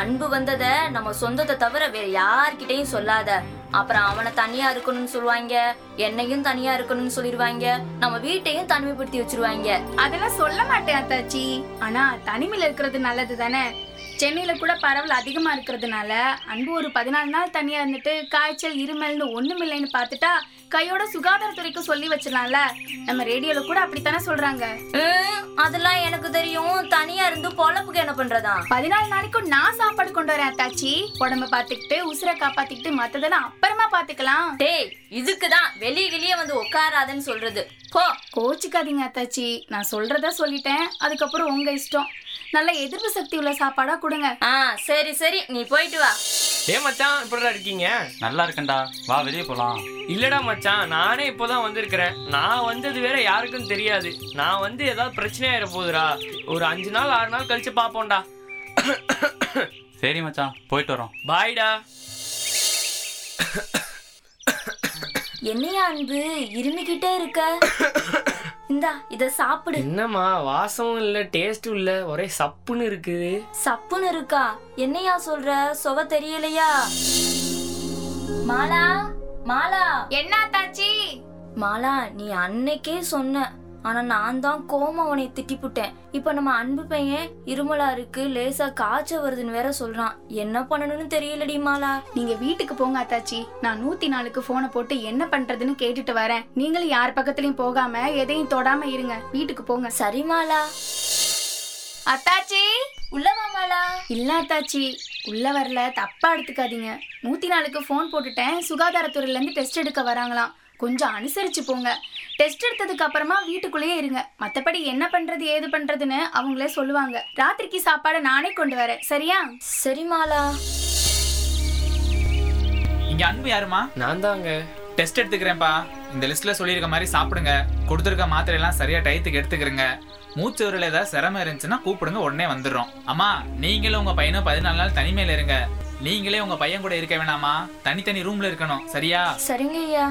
அன்பு வந்தத நம்ம சொந்தத்தை தவிர வேற யார்கிட்டயும் சொல்லாத. அப்புறம் அவனை தனியா இருக்கணும்னு சொல்லுவாங்க என்னையும் தனியா இருக்கணும்னு சொல்லிடுவாங்க நம்ம வீட்டையும் தனிமைப்படுத்தி வச்சிருவாங்க. அதெல்லாம் சொல்ல மாட்டேன் அத்தாச்சி. ஆனா தனிமையில இருக்கிறது நல்லது தானே? சென்னையில கூட பரவல் அதிகமா இருக்கிறதுனால அன்பு ஒரு பதினாலு நாள் தனியா இருந்துட்டு காய்ச்சல் இருமல்னு ஒண்ணுமில்லைன்னு பார்த்துட்டா கையோட சுகாதாரத்துறைக்கு சொல்லி வச்சிடலாம்ல. நம்ம ரேடியோல கூட அப்படித்தானே சொல்றாங்க. அதெல்லாம் எனக்கு தெரியும். தனியா இருந்து பொழப்புக்கு என்ன பண்றதா? பதினாலு நாளைக்கும் நான் சாப்பாடு கொண்டு வரேன் அத்தாச்சி. உடம்ப பாத்துக்கிட்டு உசுரை காப்பாத்திக்கிட்டு மத்ததெல்லாம் அப்புறமா பாத்துக்கலாம் டேய் இதுக்குதான் வெளிய வெளியே வந்து உட்காராதன்னு சொல்றது. போ. கோச்சிக்காதீங்க அத்தாச்சி. நான் சொல்றதா சொல்லிட்டேன். அதுக்கப்புறம் உங்க இஷ்டம். நல்ல எதிர்ப்பு சக்தி உள்ள சாப்பாடா கொடுங்க. ஆ சரி சரி. நீ போயிட்டு வா. ஏ மச்சான் இப்படிடா இருக்கீங்க? நல்லா இருக்கேன்டா. வா வெளியே போலாம். இல்லடா மச்சான். நானே இப்போதான் வந்திருக்கிறேன். நான் வந்தது வேற யாருக்கும் தெரியாது. நான் வந்து ஏதாவது பிரச்சனையாயிர போகுதுடா. ஒரு அஞ்சு நாள் ஆறு நாள் கழிச்சு பார்ப்போம்டா சரி மச்சான். போயிட்டு வரோம். பாய்டா. என்னையா அன்பு? இருமிக்கிட்டே இருக்க. இந்தா இத சாப்பிடு. என்னம்மா வாசமும் இல்ல டேஸ்டும் இல்ல ஒரே சப்புன்னு இருக்குது சப்புன்னு இருக்கா? என்னையா சொல்ற? சொவ தெரியலையா? மாலா மாலா. என்ன அத்தாச்சி மாலா நீ அன்னைக்கே சொன்ன. ஆனா நான் தான் கோம உன்னை திட்டிப்புட்டேன். இப்ப நம்ம அன்பு பையன் இருமலா இருக்கு லேசா காய்ச்ச வருதுன்னு வேற சொல்றான். என்ன பண்ணணும்னு தெரியலடி மாலா. நீங்க வீட்டுக்கு போங்க அத்தாச்சி. நான் நூத்தி நாலுக்கு போனை போட்டு என்ன பண்றதுன்னு கேட்டுட்டு வரேன். நீங்களும் யார் பக்கத்துலயும் போகாம எதையும் தொடாம இருங்க. வீட்டுக்கு போங்க. சரி மாலா. அத்தாச்சி உள்ளவா மாலா. இல்ல அத்தாச்சி உள்ள வரல. தப்பா எடுத்துக்காதீங்க. நூத்தி நாலுக்கு ஃபோன் போட்டுட்டேன். சுகாதாரத்துறையில இருந்து டெஸ்ட் எடுக்க வராங்களாம். கொஞ்சம் அனுசரிச்சு போங்க. டெஸ்ட் எடுத்ததுக்கு அப்புறமா வீட்டுக்குள்ளேயே இருங்க. மத்தபடி என்ன பண்றது ஏது பண்றதுன்னு அவங்களே சொல்லுவாங்க. ராத்திரிக்கு சாப்பாடை நானே கொண்டு வரேன். சரியா? சரி மாலா. இங்க அன்பு யாருமா? நான் தாங்க. டெஸ்ட் எடுத்துக்கிறேன்ப்பா. இந்த லிஸ்ட்ல சொல்லியிருக்க மாதிரி சாப்பிடுங்க. கொடுத்துருக்க மாத்திரை எல்லாம் சரியா டயத்துக்கு எடுத்துக்கிறங்க. மூச்சு விரல ஏதாவது சிரமம் இருந்துச்சுன்னா கூப்பிடுங்க உடனே வந்துடுறோம். அம்மா நீங்களும் உங்க பையனும் பதினாலு நாள் தனிமையில இருங்க. நீங்களே உங்க பையன் கூட இருக்க வேணாமா? தனித்தனி ரூம்ல இருக்கணும். சரியா? சரிங்க ஐயா.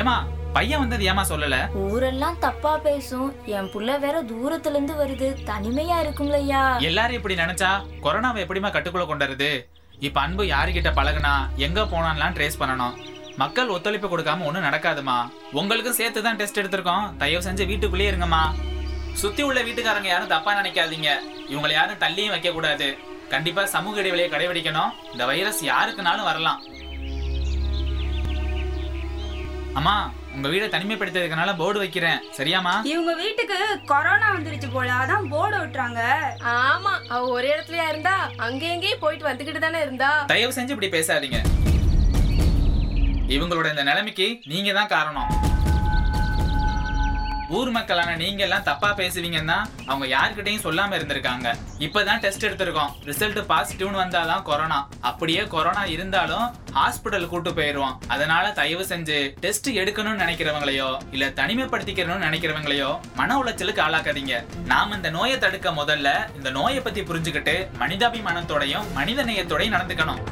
ஏமா பையன் வந்தது ஏமா சொல்லல? ஊரெல்லாம் தப்பா பேசும். என் புள்ள வேற தூரத்துல இருந்து வருது. தனிமையா இருக்குங்களய்யா எல்லாரும் இப்படி நினைச்சா கொரோனாவை எப்படிமா கட்டுக்குள்ள கொண்டுறது இப்ப அன்பு யாருகிட்ட பழகுனா எங்க போனான்லாம் ட்ரேஸ் பண்ணணும். மக்கள் ஒத்துழைப்பு கொடுக்காம ஒண்ணும் நடக்காதுமா. உங்களுக்கும் சேர்த்து தான் டெஸ்ட் எடுத்திருக்கோம். தயவு செஞ்சு வீட்டுக்குள்ளேயே இருங்கம்மா. சுத்தி உள்ள வீட்டுக்காரங்க யாரும் தப்பா நினைக்காதீங்க. இவங்களை யாரும் தள்ளியும் வைக்க கூடாது கண்டிப்பா சமூக இடைவெளியை கடைபிடிக்கணும். இந்த வைரஸ் யாருக்குனாலும் வரலாம். அம்மா உங்க வீடை தனிமைப்படுத்தியதுனால போர்டு வைக்கிறேன். சரியாமா இவங்க வீட்டுக்கு கொரோனா வந்துருச்சு போல அதான் போர்டு விட்டுறாங்க ஆமா அவ ஒரே இடத்துலயா இருந்தா அங்க எங்கேயும் போயிட்டு வந்துகிட்டு தானே இருந்தா. தயவு செஞ்சு இப்படி பேசாதீங்க. இவங்களோட இந்த நிலைமைக்கு நீங்க தான் காரணம். ஊர் மக்களான நீங்க எல்லாம் தப்பா பேசுவீங்கன்னா அவங்க யாருக்கிட்டையும் சொல்லாம இருந்திருக்காங்க. இப்பதான் டெஸ்ட் எடுத்திருக்கோம். ரிசல்ட் பாசிட்டிவ்னு வந்தாதான் கொரோனா அப்படியே கொரோனா இருந்தாலும் ஹாஸ்பிட்டல் கூட்டு போயிருவோம் அதனால தயவு செஞ்சு டெஸ்ட் எடுக்கணும்னு நினைக்கிறவங்களையோ இல்ல தனிமைப்படுத்திக்கணும்னு நினைக்கிறவங்களையோ மன உளைச்சலுக்கு ஆளாக்காதீங்க. நாம இந்த நோயை தடுக்க முதல்ல இந்த நோயை பத்தி புரிஞ்சுக்கிட்டு மனிதாபிமானத்தோடையும் மனித நேயத்தோடையும் நடந்துக்கணும்.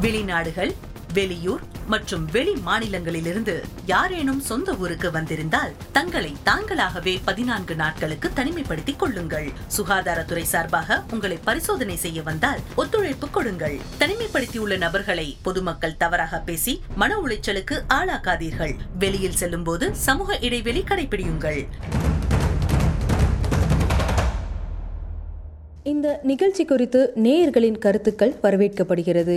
வெளிநாடுகள் வெளியூர் மற்றும் வெளி மாநிலங்களிலிருந்து யாரேனும் சொந்த ஊருக்கு வந்திருந்தால் தங்களை தாங்களாகவே பதினான்கு நாட்களுக்கு தனிமைப்படுத்திக் கொள்ளுங்கள். சுகாதாரத்துறை சார்பாக உங்களை பரிசோதனை செய்ய வந்தால் ஒத்துழைப்பு கொடுங்கள். தனிமைப்படுத்தியுள்ள நபர்களை பொதுமக்கள் தவறாக பேசி மன உளைச்சலுக்கு ஆளாக்காதீர்கள். வெளியில் செல்லும் போது சமூக இடைவெளி கடைபிடியுங்கள். இந்த நிகழ்ச்சி குறித்து நேயர்களின் கருத்துக்கள் வரவேற்கப்படுகிறது.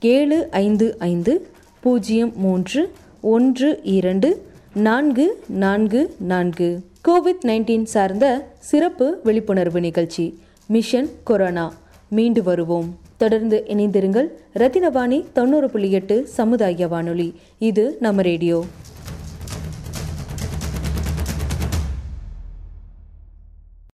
ஏழு ஐந்து ஐந்து பூஜ்ஜியம் மூன்று ஒன்று இரண்டு நான்கு நான்கு நான்கு. கோவிட் நைன்டீன் சார்ந்த சிறப்பு விழிப்புணர்வு நிகழ்ச்சி மிஷன் கொரோனா. மீண்டு வருவோம். தொடர்ந்து இணைந்திருங்கள். ரத்தினவாணி தொண்ணூறு புள்ளி எட்டு சமுதாய வானொலி. இது நம்ம ரேடியோ.